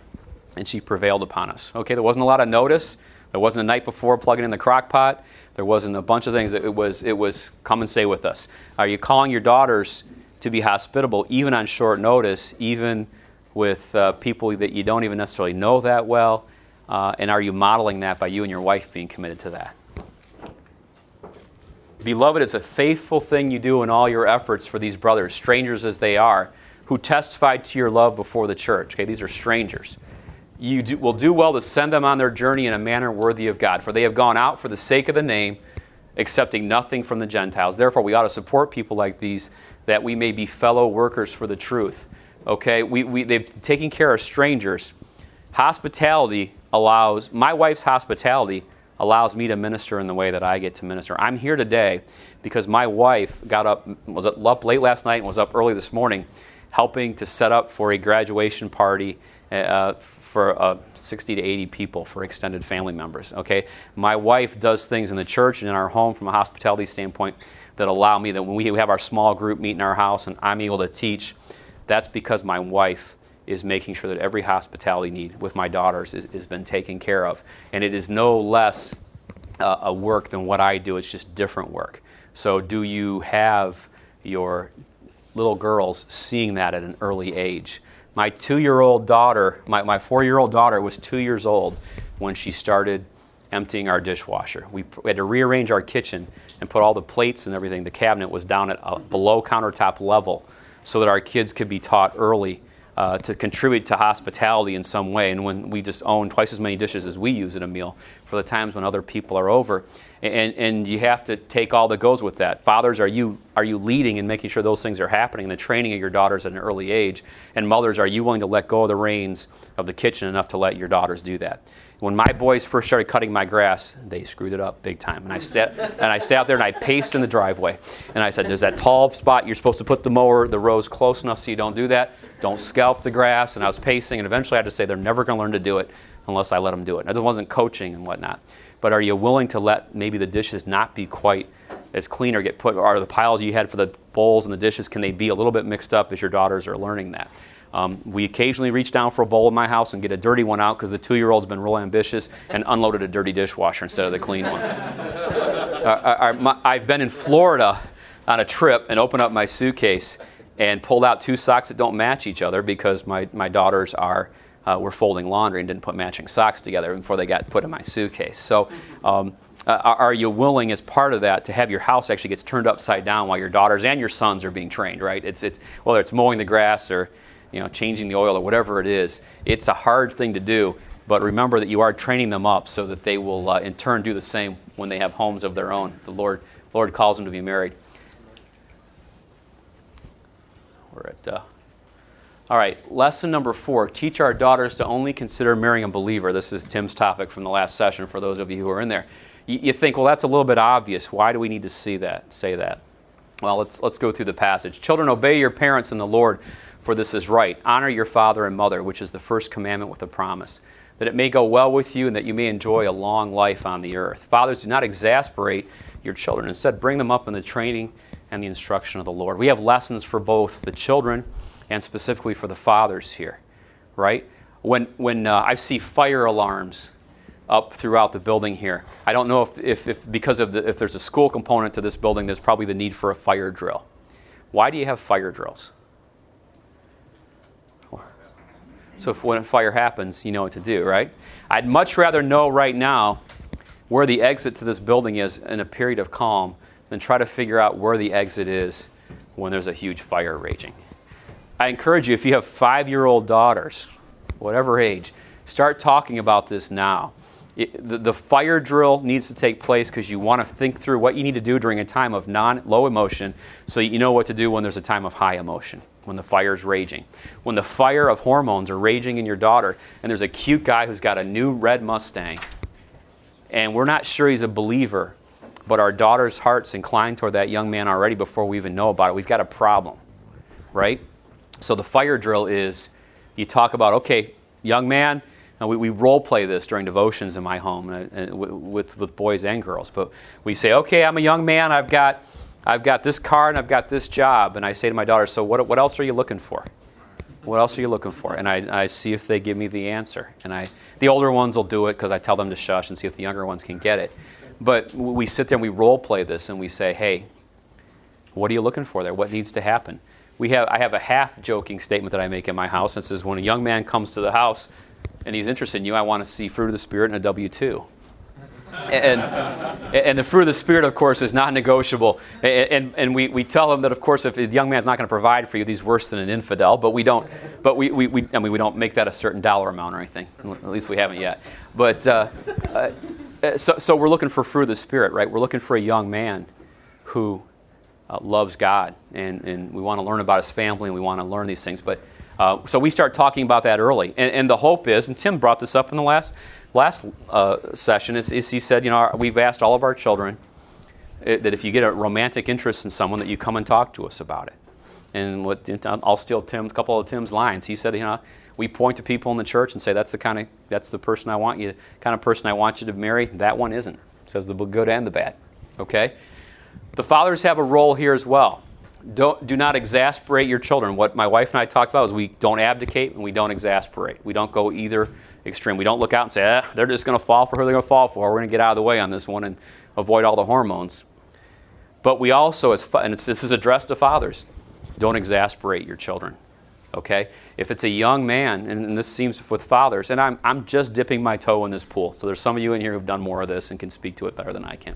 and she prevailed upon us. Okay, there wasn't a lot of notice. There wasn't a night before plugging in the crock pot. There wasn't a bunch of things. It was, it was come and stay with us. Are you calling your daughters to be hospitable, even on short notice, even with uh, people that you don't even necessarily know that well? Uh, and are you modeling that by you and your wife being committed to that? Beloved, it's a faithful thing you do in all your efforts for these brothers, strangers as they are, who testified to your love before the church. Okay, these are strangers you do, will do well to send them on their journey in a manner worthy of God, for they have gone out for the sake of the name, accepting nothing from the Gentiles. Therefore, we ought to support people like these that we may be fellow workers for the truth. Okay, we, we, they've taken care of strangers. Hospitality allows, my wife's hospitality allows me to minister in the way that I get to minister. I'm here today because my wife got up, was up late last night and was up early this morning helping to set up for a graduation party uh, for uh, 60 to 80 people for extended family members. Okay, my wife does things in the church and in our home from a hospitality standpoint that allow me that when we have our small group meet in our house and I'm able to teach, that's because my wife is making sure that every hospitality need with my daughters is, has been taken care of, and it is no less uh, a work than what I do. It's just different work. So, do you have your little girls seeing that at an early age? My two year old daughter, my, my four year old daughter, was two years old when she started emptying our dishwasher. We, we, had to rearrange our kitchen and put all the plates and everything. The cabinet was down at a below countertop level so that our kids could be taught early uh, to contribute to hospitality in some way. And when we just own twice as many dishes as we use at a meal for the times when other people are over. And, and you have to take all that goes with that. Fathers, are you, are you leading and making sure those things are happening, the training of your daughters at an early age? And mothers, are you willing to let go of the reins of the kitchen enough to let your daughters do that? When my boys first started cutting my grass, they screwed it up big time. And I sat and I sat there and I paced in the driveway. And I said, "There's that tall spot. You're supposed to put the mower, the rows close enough so you don't do that. Don't scalp the grass." And I was pacing, and eventually I had to say, "They're never going to learn to do it unless I let them do it." And it wasn't coaching and whatnot. But are you willing to let maybe the dishes not be quite as clean or get put, or the piles you had for the bowls and the dishes, can they be a little bit mixed up as your daughters are learning that? Um, we occasionally reach down for a bowl in my house and get a dirty one out because the two year old's been real ambitious and unloaded a dirty dishwasher instead of the clean one. uh, uh my, I've been in Florida on a trip and opened up my suitcase and pulled out two socks that don't match each other because my, my daughters are uh, were folding laundry and didn't put matching socks together before they got put in my suitcase. So, um, uh, are you willing, as part of that, to have your house actually gets turned upside down while your daughters and your sons are being trained? Right? It's it's whether it's mowing the grass or you know changing the oil or whatever it is. It's a hard thing to do, but remember that you are training them up so that they will uh, in turn do the same when they have homes of their own. The Lord Lord calls them to be married. We're at. Uh, all right, lesson number four teach our daughters to only consider marrying a believer. This is Tim's topic from the last session for those of you who are in there. You, you think, well, that's a little bit obvious. Why do we need to see that, say that? Well, let's, let's go through the passage. Children, obey your parents in the Lord, for this is right. Honor your father and mother, which is the first commandment with a promise, that it may go well with you and that you may enjoy a long life on the earth. Fathers, do not exasperate your children. Instead, bring them up in the training and the instruction of the Lord. We have lessons for both the children and specifically for the fathers here, right? When, when uh, I see fire alarms up throughout the building here, I don't know if, if, if because of the, if there's a school component to this building, there's probably the need for a fire drill. Why do you have fire drills? So if when a fire happens, you know what to do, right? I'd much rather know right now where the exit to this building is in a period of calm than try to figure out where the exit is when there's a huge fire raging. I encourage you, if you have five year old daughters, whatever age, start talking about this now. It, the, the fire drill needs to take place because you want to think through what you need to do during a time of non low emotion so you know what to do when there's a time of high emotion when the fire is raging. When the fire of hormones are raging in your daughter, and there's a cute guy who's got a new red Mustang, and we're not sure he's a believer, but our daughter's heart's inclined toward that young man already before we even know about it. We've got a problem, right? So the fire drill is you talk about, okay, young man, we, we role play this during devotions in my home uh, with, with boys and girls, but we say, okay, I'm a young man, I've got I've got this car and I've got this job. And I say to my daughter, So what, what else are you looking for? What else are you looking for? And I, I see if they give me the answer. And I, the older ones will do it because I tell them to shush and see if the younger ones can get it. But we sit there and we role play this and we say, Hey, what are you looking for there? What needs to happen? We have, I have a half joking statement that I make in my house. And says, When a young man comes to the house and he's interested in you, I want to see fruit of the Spirit and a W 2 and, and the fruit of the Spirit, of course, is not negotiable. And, and, and we, we tell them that, of course, if the young man's not going to provide for you, he's worse than an infidel. But we don't, but we, we, we, I mean, we don't make that a certain dollar amount or anything. At least we haven't yet. But uh, uh, so, so we're looking for fruit of the Spirit, right? We're looking for a young man who uh, loves God, and, and we want to learn about his family, and we want to learn these things. But uh, so we start talking about that early. And, and the hope is, and Tim brought this up in the last last uh, session is, is, he said, you know, we've asked all of our children uh, that if you get a romantic interest in someone, that you come and talk to us about it. And what I'll steal Tim, a couple of Tim's lines. He said, you know, we point to people in the church and say, that's the kind of, that's the person I want you, kind of person I want you to marry. That one isn't. Says the good and the bad. Okay. The fathers have a role here as well. Don't, do not exasperate your children. What my wife and I talked about is we don't abdicate and we don't exasperate. We don't go either extreme. We don't look out and say, eh, they're just going to fall for who they're going to fall for. We're going to get out of the way on this one and avoid all the hormones. But we also, as and this is addressed to fathers, don't exasperate your children. Okay? If it's a young man, and this seems with fathers, and I'm, I'm just dipping my toe in this pool, so there's some of you in here who've done more of this and can speak to it better than I can.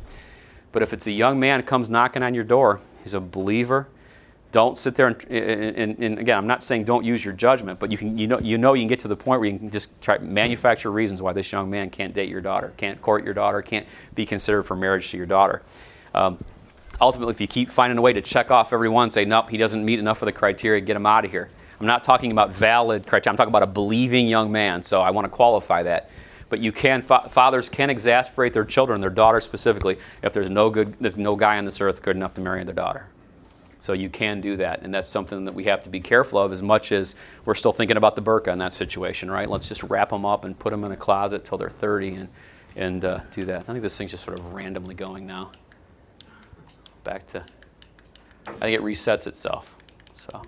But if it's a young man comes knocking on your door, he's a believer, don't sit there and, and, and, again, I'm not saying don't use your judgment, but you can you know you know you can get to the point where you can just try manufacture reasons why this young man can't date your daughter, can't court your daughter, can't be considered for marriage to your daughter. Um, ultimately, if you keep finding a way to check off every one, say nope, he doesn't meet enough of the criteria, get him out of here. I'm not talking about valid criteria. I'm talking about a believing young man. So I want to qualify that. But you can fathers can exasperate their children, their daughters specifically, if there's no good, there's no guy on this earth good enough to marry their daughter. So you can do that, and that's something that we have to be careful of as much as we're still thinking about the burqa in that situation, right? Let's just wrap them up and put them in a closet till they're 30 and, and uh, do that. I think this thing's just sort of randomly going now. Back to, I think it resets itself. So,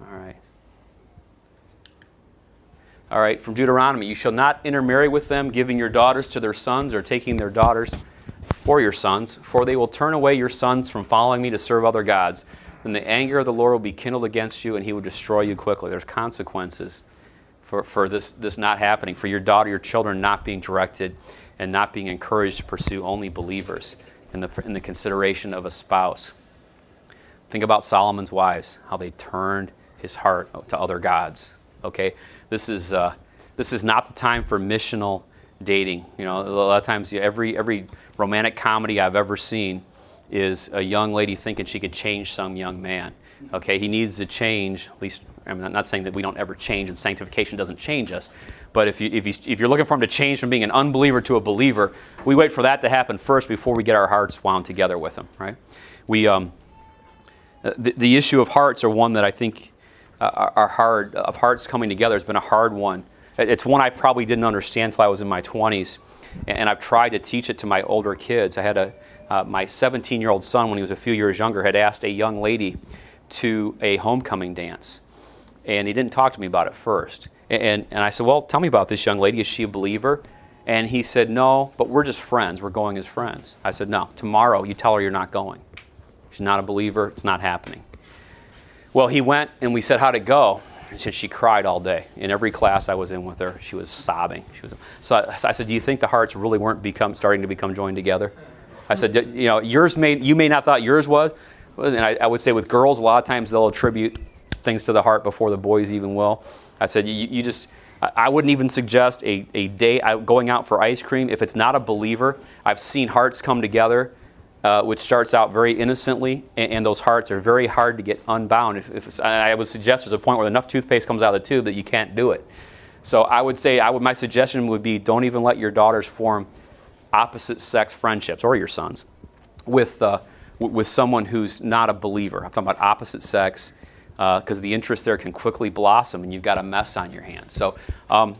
all right. All right, from Deuteronomy, you shall not intermarry with them, giving your daughters to their sons or taking their daughters for your sons, for they will turn away your sons from following me to serve other gods. Then the anger of the Lord will be kindled against you, and he will destroy you quickly. There's consequences for, for this, this not happening, for your daughter, your children not being directed and not being encouraged to pursue only believers in the, in the consideration of a spouse. Think about Solomon's wives, how they turned his heart to other gods. Okay? This is, uh, this is not the time for missional dating. You know, a lot of times every every romantic comedy I've ever seen is a young lady thinking she could change some young man. Okay, he needs to change. At least I'm not saying that we don't ever change, and sanctification doesn't change us. But if you if you if you're looking for him to change from being an unbeliever to a believer, we wait for that to happen first before we get our hearts wound together with him. Right? We um, the, the issue of hearts are one that I think uh, are hard of hearts coming together has been a hard one it's one I probably didn't understand until I was in my 20s, and I've tried to teach it to my older kids. I had a uh, my 17 year old son, when he was a few years younger, had asked a young lady to a homecoming dance, and he didn't talk to me about it first. And, and I said, Well, tell me about this young lady. Is she a believer? And he said, No, but we're just friends. We're going as friends. I said, No, tomorrow you tell her you're not going. She's not a believer. It's not happening. Well, he went and we said, How'd it go? She, she cried all day. In every class I was in with her, she was sobbing. She was, so I, I said, "Do you think the hearts really weren't become starting to become joined together?" I said, "You know, yours may you may not thought yours was, and I, I would say with girls, a lot of times they'll attribute things to the heart before the boys even will." I said, "You, you just." I- wouldn't even suggest a, a day going out for ice cream if it's not a believer. I've seen hearts come together uh, which starts out very innocently, and, and, those hearts are very hard to get unbound. If, if I would suggest there's a point where enough toothpaste comes out of the tube that you can't do it. So I would say, I would, my suggestion would be don't even let your daughters form opposite sex friendships, or your sons, with, uh, w- with someone who's not a believer. I'm talking about opposite sex, because the interest there can quickly blossom, and you've got a mess on your hands. So um,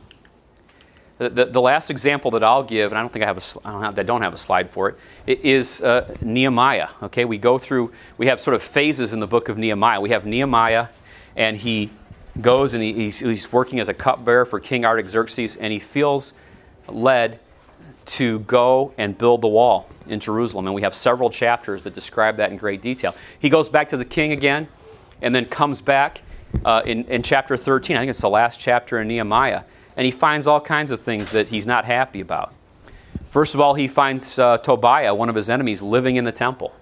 the, the, last example that I'll give, and I don't think I have a, don't have, I don't have a slide for it, is uh, Nehemiah. Okay, we go through, we have sort of phases in the book of Nehemiah. We have Nehemiah, and he goes and he, he's, he's working as a cupbearer for King Artaxerxes, and he feels led to go and build the wall in Jerusalem. And we have several chapters that describe that in great detail. He goes back to the king again, and then comes back uh, in, in chapter 13. I think it's the last chapter in Nehemiah and he finds all kinds of things that he's not happy about. First of all, he finds uh, Tobiah, one of his enemies, living in the temple.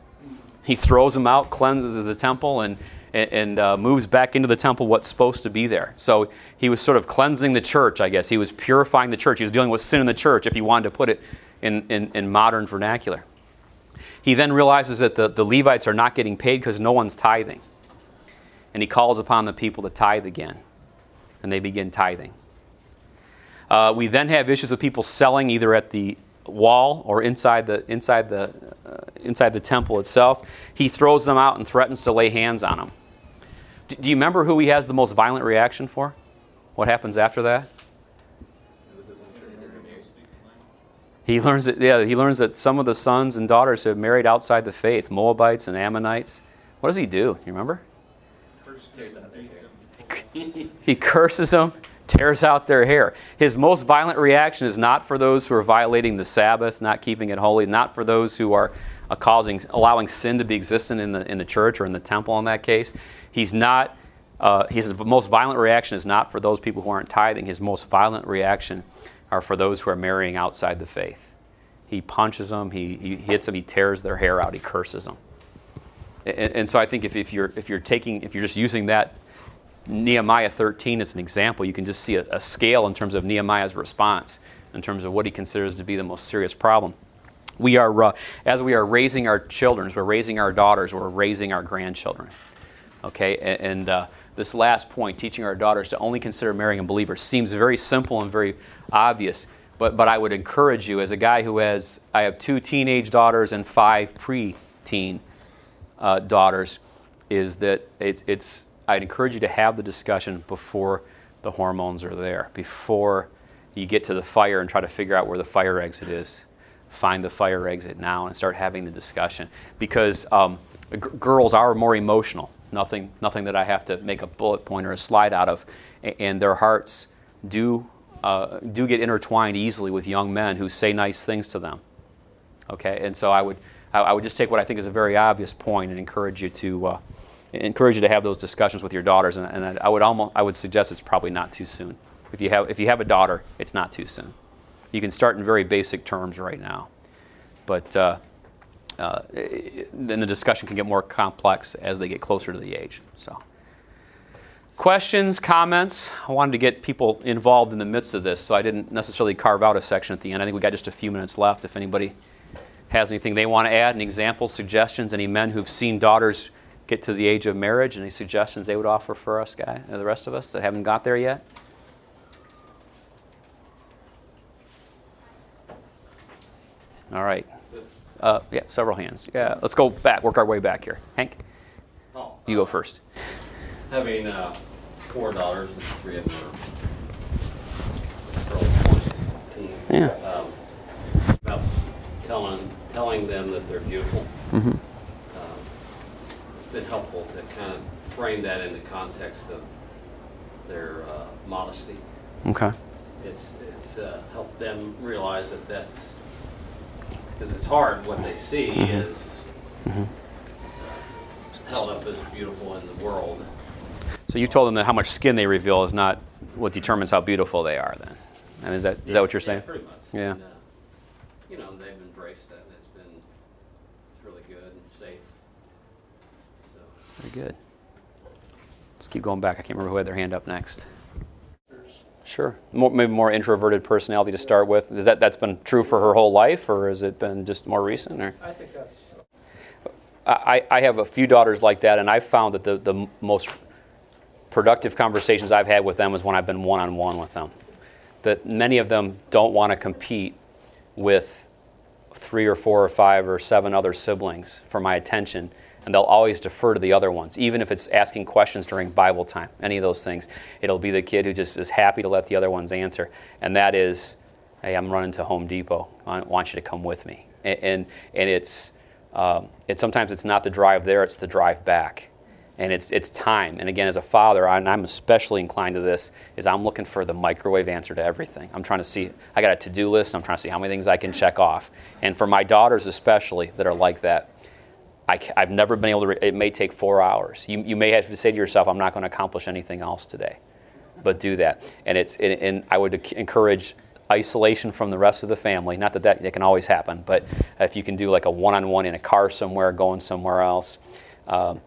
He throws him out, cleanses the temple, and, and uh, moves back into the temple what's supposed to be there. So he was sort of cleansing the church, I guess. He was purifying the church. He was dealing with sin in the church, if you wanted to put it in, in, in modern vernacular. He then realizes that the, the Levites are not getting paid because no one's tithing. And he calls upon the people to tithe again. And they begin tithing. Uh, we then have issues of people selling either at the wall or inside the inside the uh, inside the temple itself. He throws them out and threatens to lay hands on them. D- do you remember who he has the most violent reaction for? What happens after that? He learns that yeah, he learns that some of the sons and daughters have married outside the faith, Moabites and Ammonites. What does he do? You remember? he curses them, tears out their hair. His most violent reaction is not for those who are violating the Sabbath, not keeping it holy, not for those who are uh, causing, allowing sin to be existent in the in the church or in the temple. In that case, he's not. Uh, his most violent reaction is not for those people who aren't tithing. His most violent reaction are for those who are marrying outside the faith. He punches them, he, he hits them, he tears their hair out, he curses them. And, and so I think if, if you're if you're taking if you're just using that Nehemiah 13 as an example, you can just see a, a, scale in terms of Nehemiah's response, in terms of what he considers to be the most serious problem. We are, uh, as we are raising our children, we're raising our daughters, we're raising our grandchildren. Okay, and, and uh, this last point, teaching our daughters to only consider marrying a believer, seems very simple and very obvious. But, but I would encourage you, as a guy who has, I have two teenage daughters and five pre-teen uh, daughters, is that it, it's I'd encourage you to have the discussion before the hormones are there, before you get to the fire and try to figure out where the fire exit is. Find the fire exit now and start having the discussion because um, g- girls are more emotional. Nothing, nothing that I have to make a bullet point or a slide out of, and their hearts do uh, do get intertwined easily with young men who say nice things to them. Okay, and so I would I, I would just take what I think is a very obvious point and encourage you to. Uh, encourage you to have those discussions with your daughters, and, and I would almost I would suggest it's probably not too soon. If you have if you have a daughter, it's not too soon. You can start in very basic terms right now, but uh, uh, then the discussion can get more complex as they get closer to the age. So, questions, comments? I wanted to get people involved in the midst of this, so I didn't necessarily carve out a section at the end. I think we got just a few minutes left. If anybody has anything they want to add, any examples, suggestions, any men who've seen daughters get to the age of marriage? Any suggestions they would offer for us, guy, and the rest of us that haven't got there yet? All right. Uh, yeah, several hands. Yeah, let's go back. Work our way back here. Hank, Oh, you go first. having uh, four daughters and three of them are girls. Yeah. Um, about telling telling them that they're beautiful. Mm-hmm. It's been helpful to kind of frame that in the context of their uh, modesty. Okay. It's it's uh, helped them realize that that's because it's hard. What they see is Mhm. held up as beautiful in the world. So you told them that how much skin they reveal is not what determines how beautiful they are. Then, and is that is that what you're saying? Yeah, pretty much. Yeah. And, uh, you know, they've embraced that, and it's been it's really good and safe. So. Very good. Let's keep going back. I can't remember who had their hand up next. Sure. More, maybe more introverted personality to start with. Is that that's been true for her whole life, or has it been just more recent? Or I think that's, I, I have a few daughters like that, and I've found that the, the most productive conversations I've had with them is when I've been one on one with them. That many of them don't want to compete with three or four or five or seven other siblings for my attention, and they'll always defer to the other ones, even if it's asking questions during Bible time, any of those things. It'll be the kid who just is happy to let the other ones answer, and that is, hey, I'm running to Home Depot. I want you to come with me. And, and, and it's, um, it, sometimes it's not the drive there, it's the drive back. And it's, it's time. And again, as a father, and I'm especially inclined to this, is I'm looking for the microwave answer to everything. I'm trying to see, I got a to do list, I'm trying to see how many things I can check off. And for my daughters, especially, that are like that, I, have never been able to, re- it may take four hours. You, you may have to say to yourself, I'm not going to accomplish anything else today. But do that. And, it's, and, and I would encourage isolation from the rest of the family. Not that that, that can always happen, but if you can do like a one-on-one in a car somewhere, going somewhere else. Um,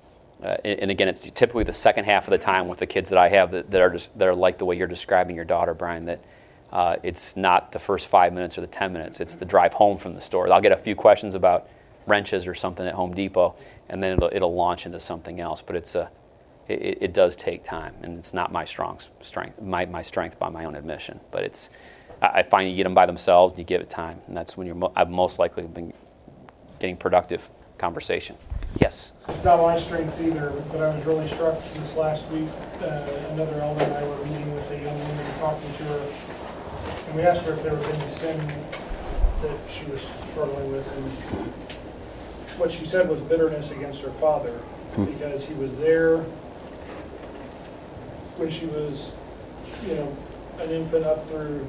uh, and, and again, it's typically the second half of the time with the kids that I have that, that are just that are like the way you're describing your daughter, Brian. That uh, it's not the first five minutes or the ten minutes; it's the drive home from the store. I'll get a few questions about wrenches or something at Home Depot, and then it'll, it'll launch into something else. But it's a it, it does take time, and it's not my strong strength, my, my strength by my own admission. But it's I I find you get them by themselves, you give it time, and that's when you're mo- I've most likely been getting productive conversation. Yes. It's not my strength either, but I was really struck this last week. Uh, another elder and I were meeting with a young woman, talking to her, and we asked her if there was any sin that she was struggling with. And what she said was bitterness against her father hmm. because he was there when she was, you know, an infant up through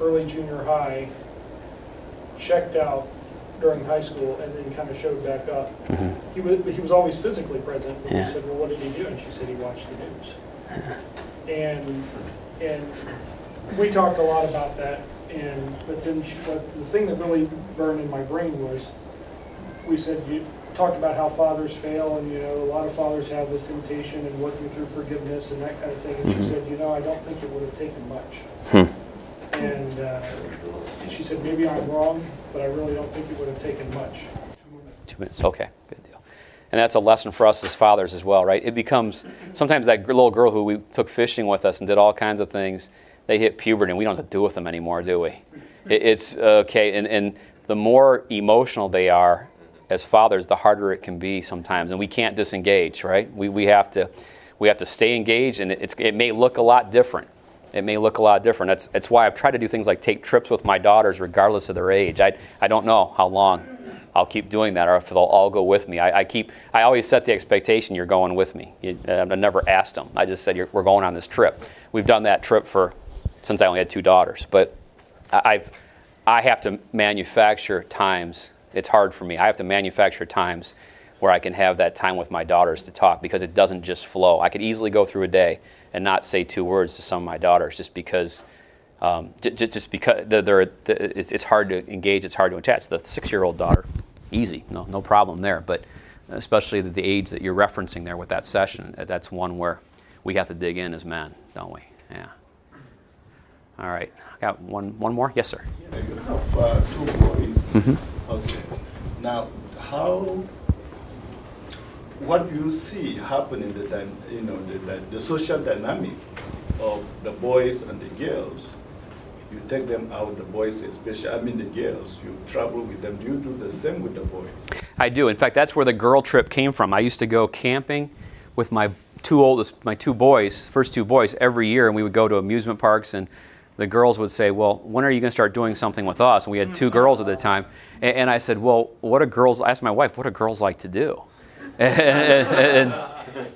early junior high, checked out during high school, and then kind of showed back up. Mm-hmm. He was, he was always physically present. But Yeah. we said, well, what did he do? And she said he watched the news. And, and we talked a lot about that, and, but then she, but the thing that really burned in my brain was, we said, you talked about how fathers fail, and, you know, a lot of fathers have this temptation and working through forgiveness and that kind of thing. And she said, you know, I don't think it would have taken much. Hmm. And uh, she said, maybe I'm wrong, but I really don't think it would have taken much. Two minutes. Okay, good deal. And that's a lesson for us as fathers as well, right? It becomes sometimes that little girl who we took fishing with us and did all kinds of things. They hit puberty, and we don't have to do with them anymore, do we? It, it's okay, and, and the more emotional they are as fathers, the harder it can be sometimes, and we can't disengage, right? We, we have to we have to stay engaged, and it's, it may look a lot different. It may look a lot different. That's, that's why I've tried to do things like take trips with my daughters, regardless of their age. I, I don't know how long I'll keep doing that, or if they'll all go with me. I, I keep I always set the expectation you're going with me. You, I never asked them. I just said we're going on this trip. We've done that trip for since I only had two daughters, but I've I have to manufacture times. It's hard for me. I have to manufacture times where I can have that time with my daughters to talk because it doesn't just flow. I could easily go through a day and not say two words to some of my daughters just because. Um, j- j- just because they're, they're, it's, it's hard to engage, it's hard to attach. The six-year-old daughter, easy, no, no problem there. But especially the, the age that you're referencing there with that session, uh, that's one where we have to dig in as men, don't we? Yeah. All right, got one, one more. Yes, sir. Yeah, you have uh, two boys. Mm-hmm. Okay. Now, how, what do you see happening, the, you know, the, the, the social dynamic of the boys and the girls? You take them out, the boys especially, I mean the girls, you travel with them. Do you do the same with the boys? I do. In fact, that's where the girl trip came from. I used to go camping with my two oldest, my two boys, first two boys, every year, and we would go to amusement parks, and the girls would say, "Well, when are you going to start doing something with us?" And we had two mm-hmm. girls at the time, and, and I said, "Well, what do girls?" I asked my wife, "What do girls like to do?" and, and-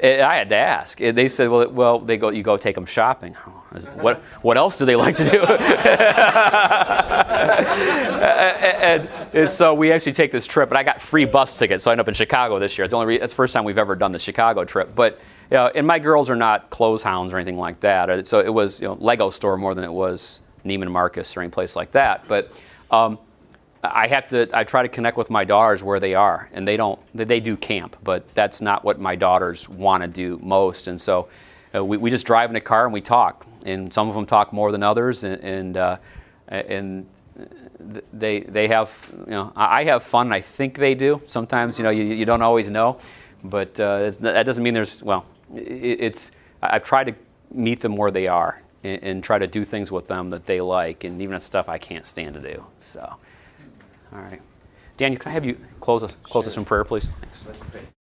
I had to ask. And they said, "Well, well, they go, you go take them shopping." Said, What, what else do they like to do? and, and so we actually take this trip, and I got free bus tickets, so I end up in Chicago this year. It's the only re- that's the first time we've ever done the Chicago trip. But Yeah, and my girls are not clothes hounds or anything like that. Uh, So it was you know, Lego store more than it was Neiman Marcus or any place like that. But um, I have to. I try to connect with my daughters where they are, and they don't. They do camp, but that's not what my daughters want to do most. And so uh, we, we just drive in a car and we talk. And some of them talk more than others, and and, uh, and they they have you know I I have fun. I think they do. Sometimes you know you, you don't always know, but uh, that doesn't mean there's well. It, it's I've tried to meet them where they are and, and try to do things with them that they like, and even stuff I can't stand to do. So, all right, Daniel, can I have you close us close us in prayer, please? Thanks.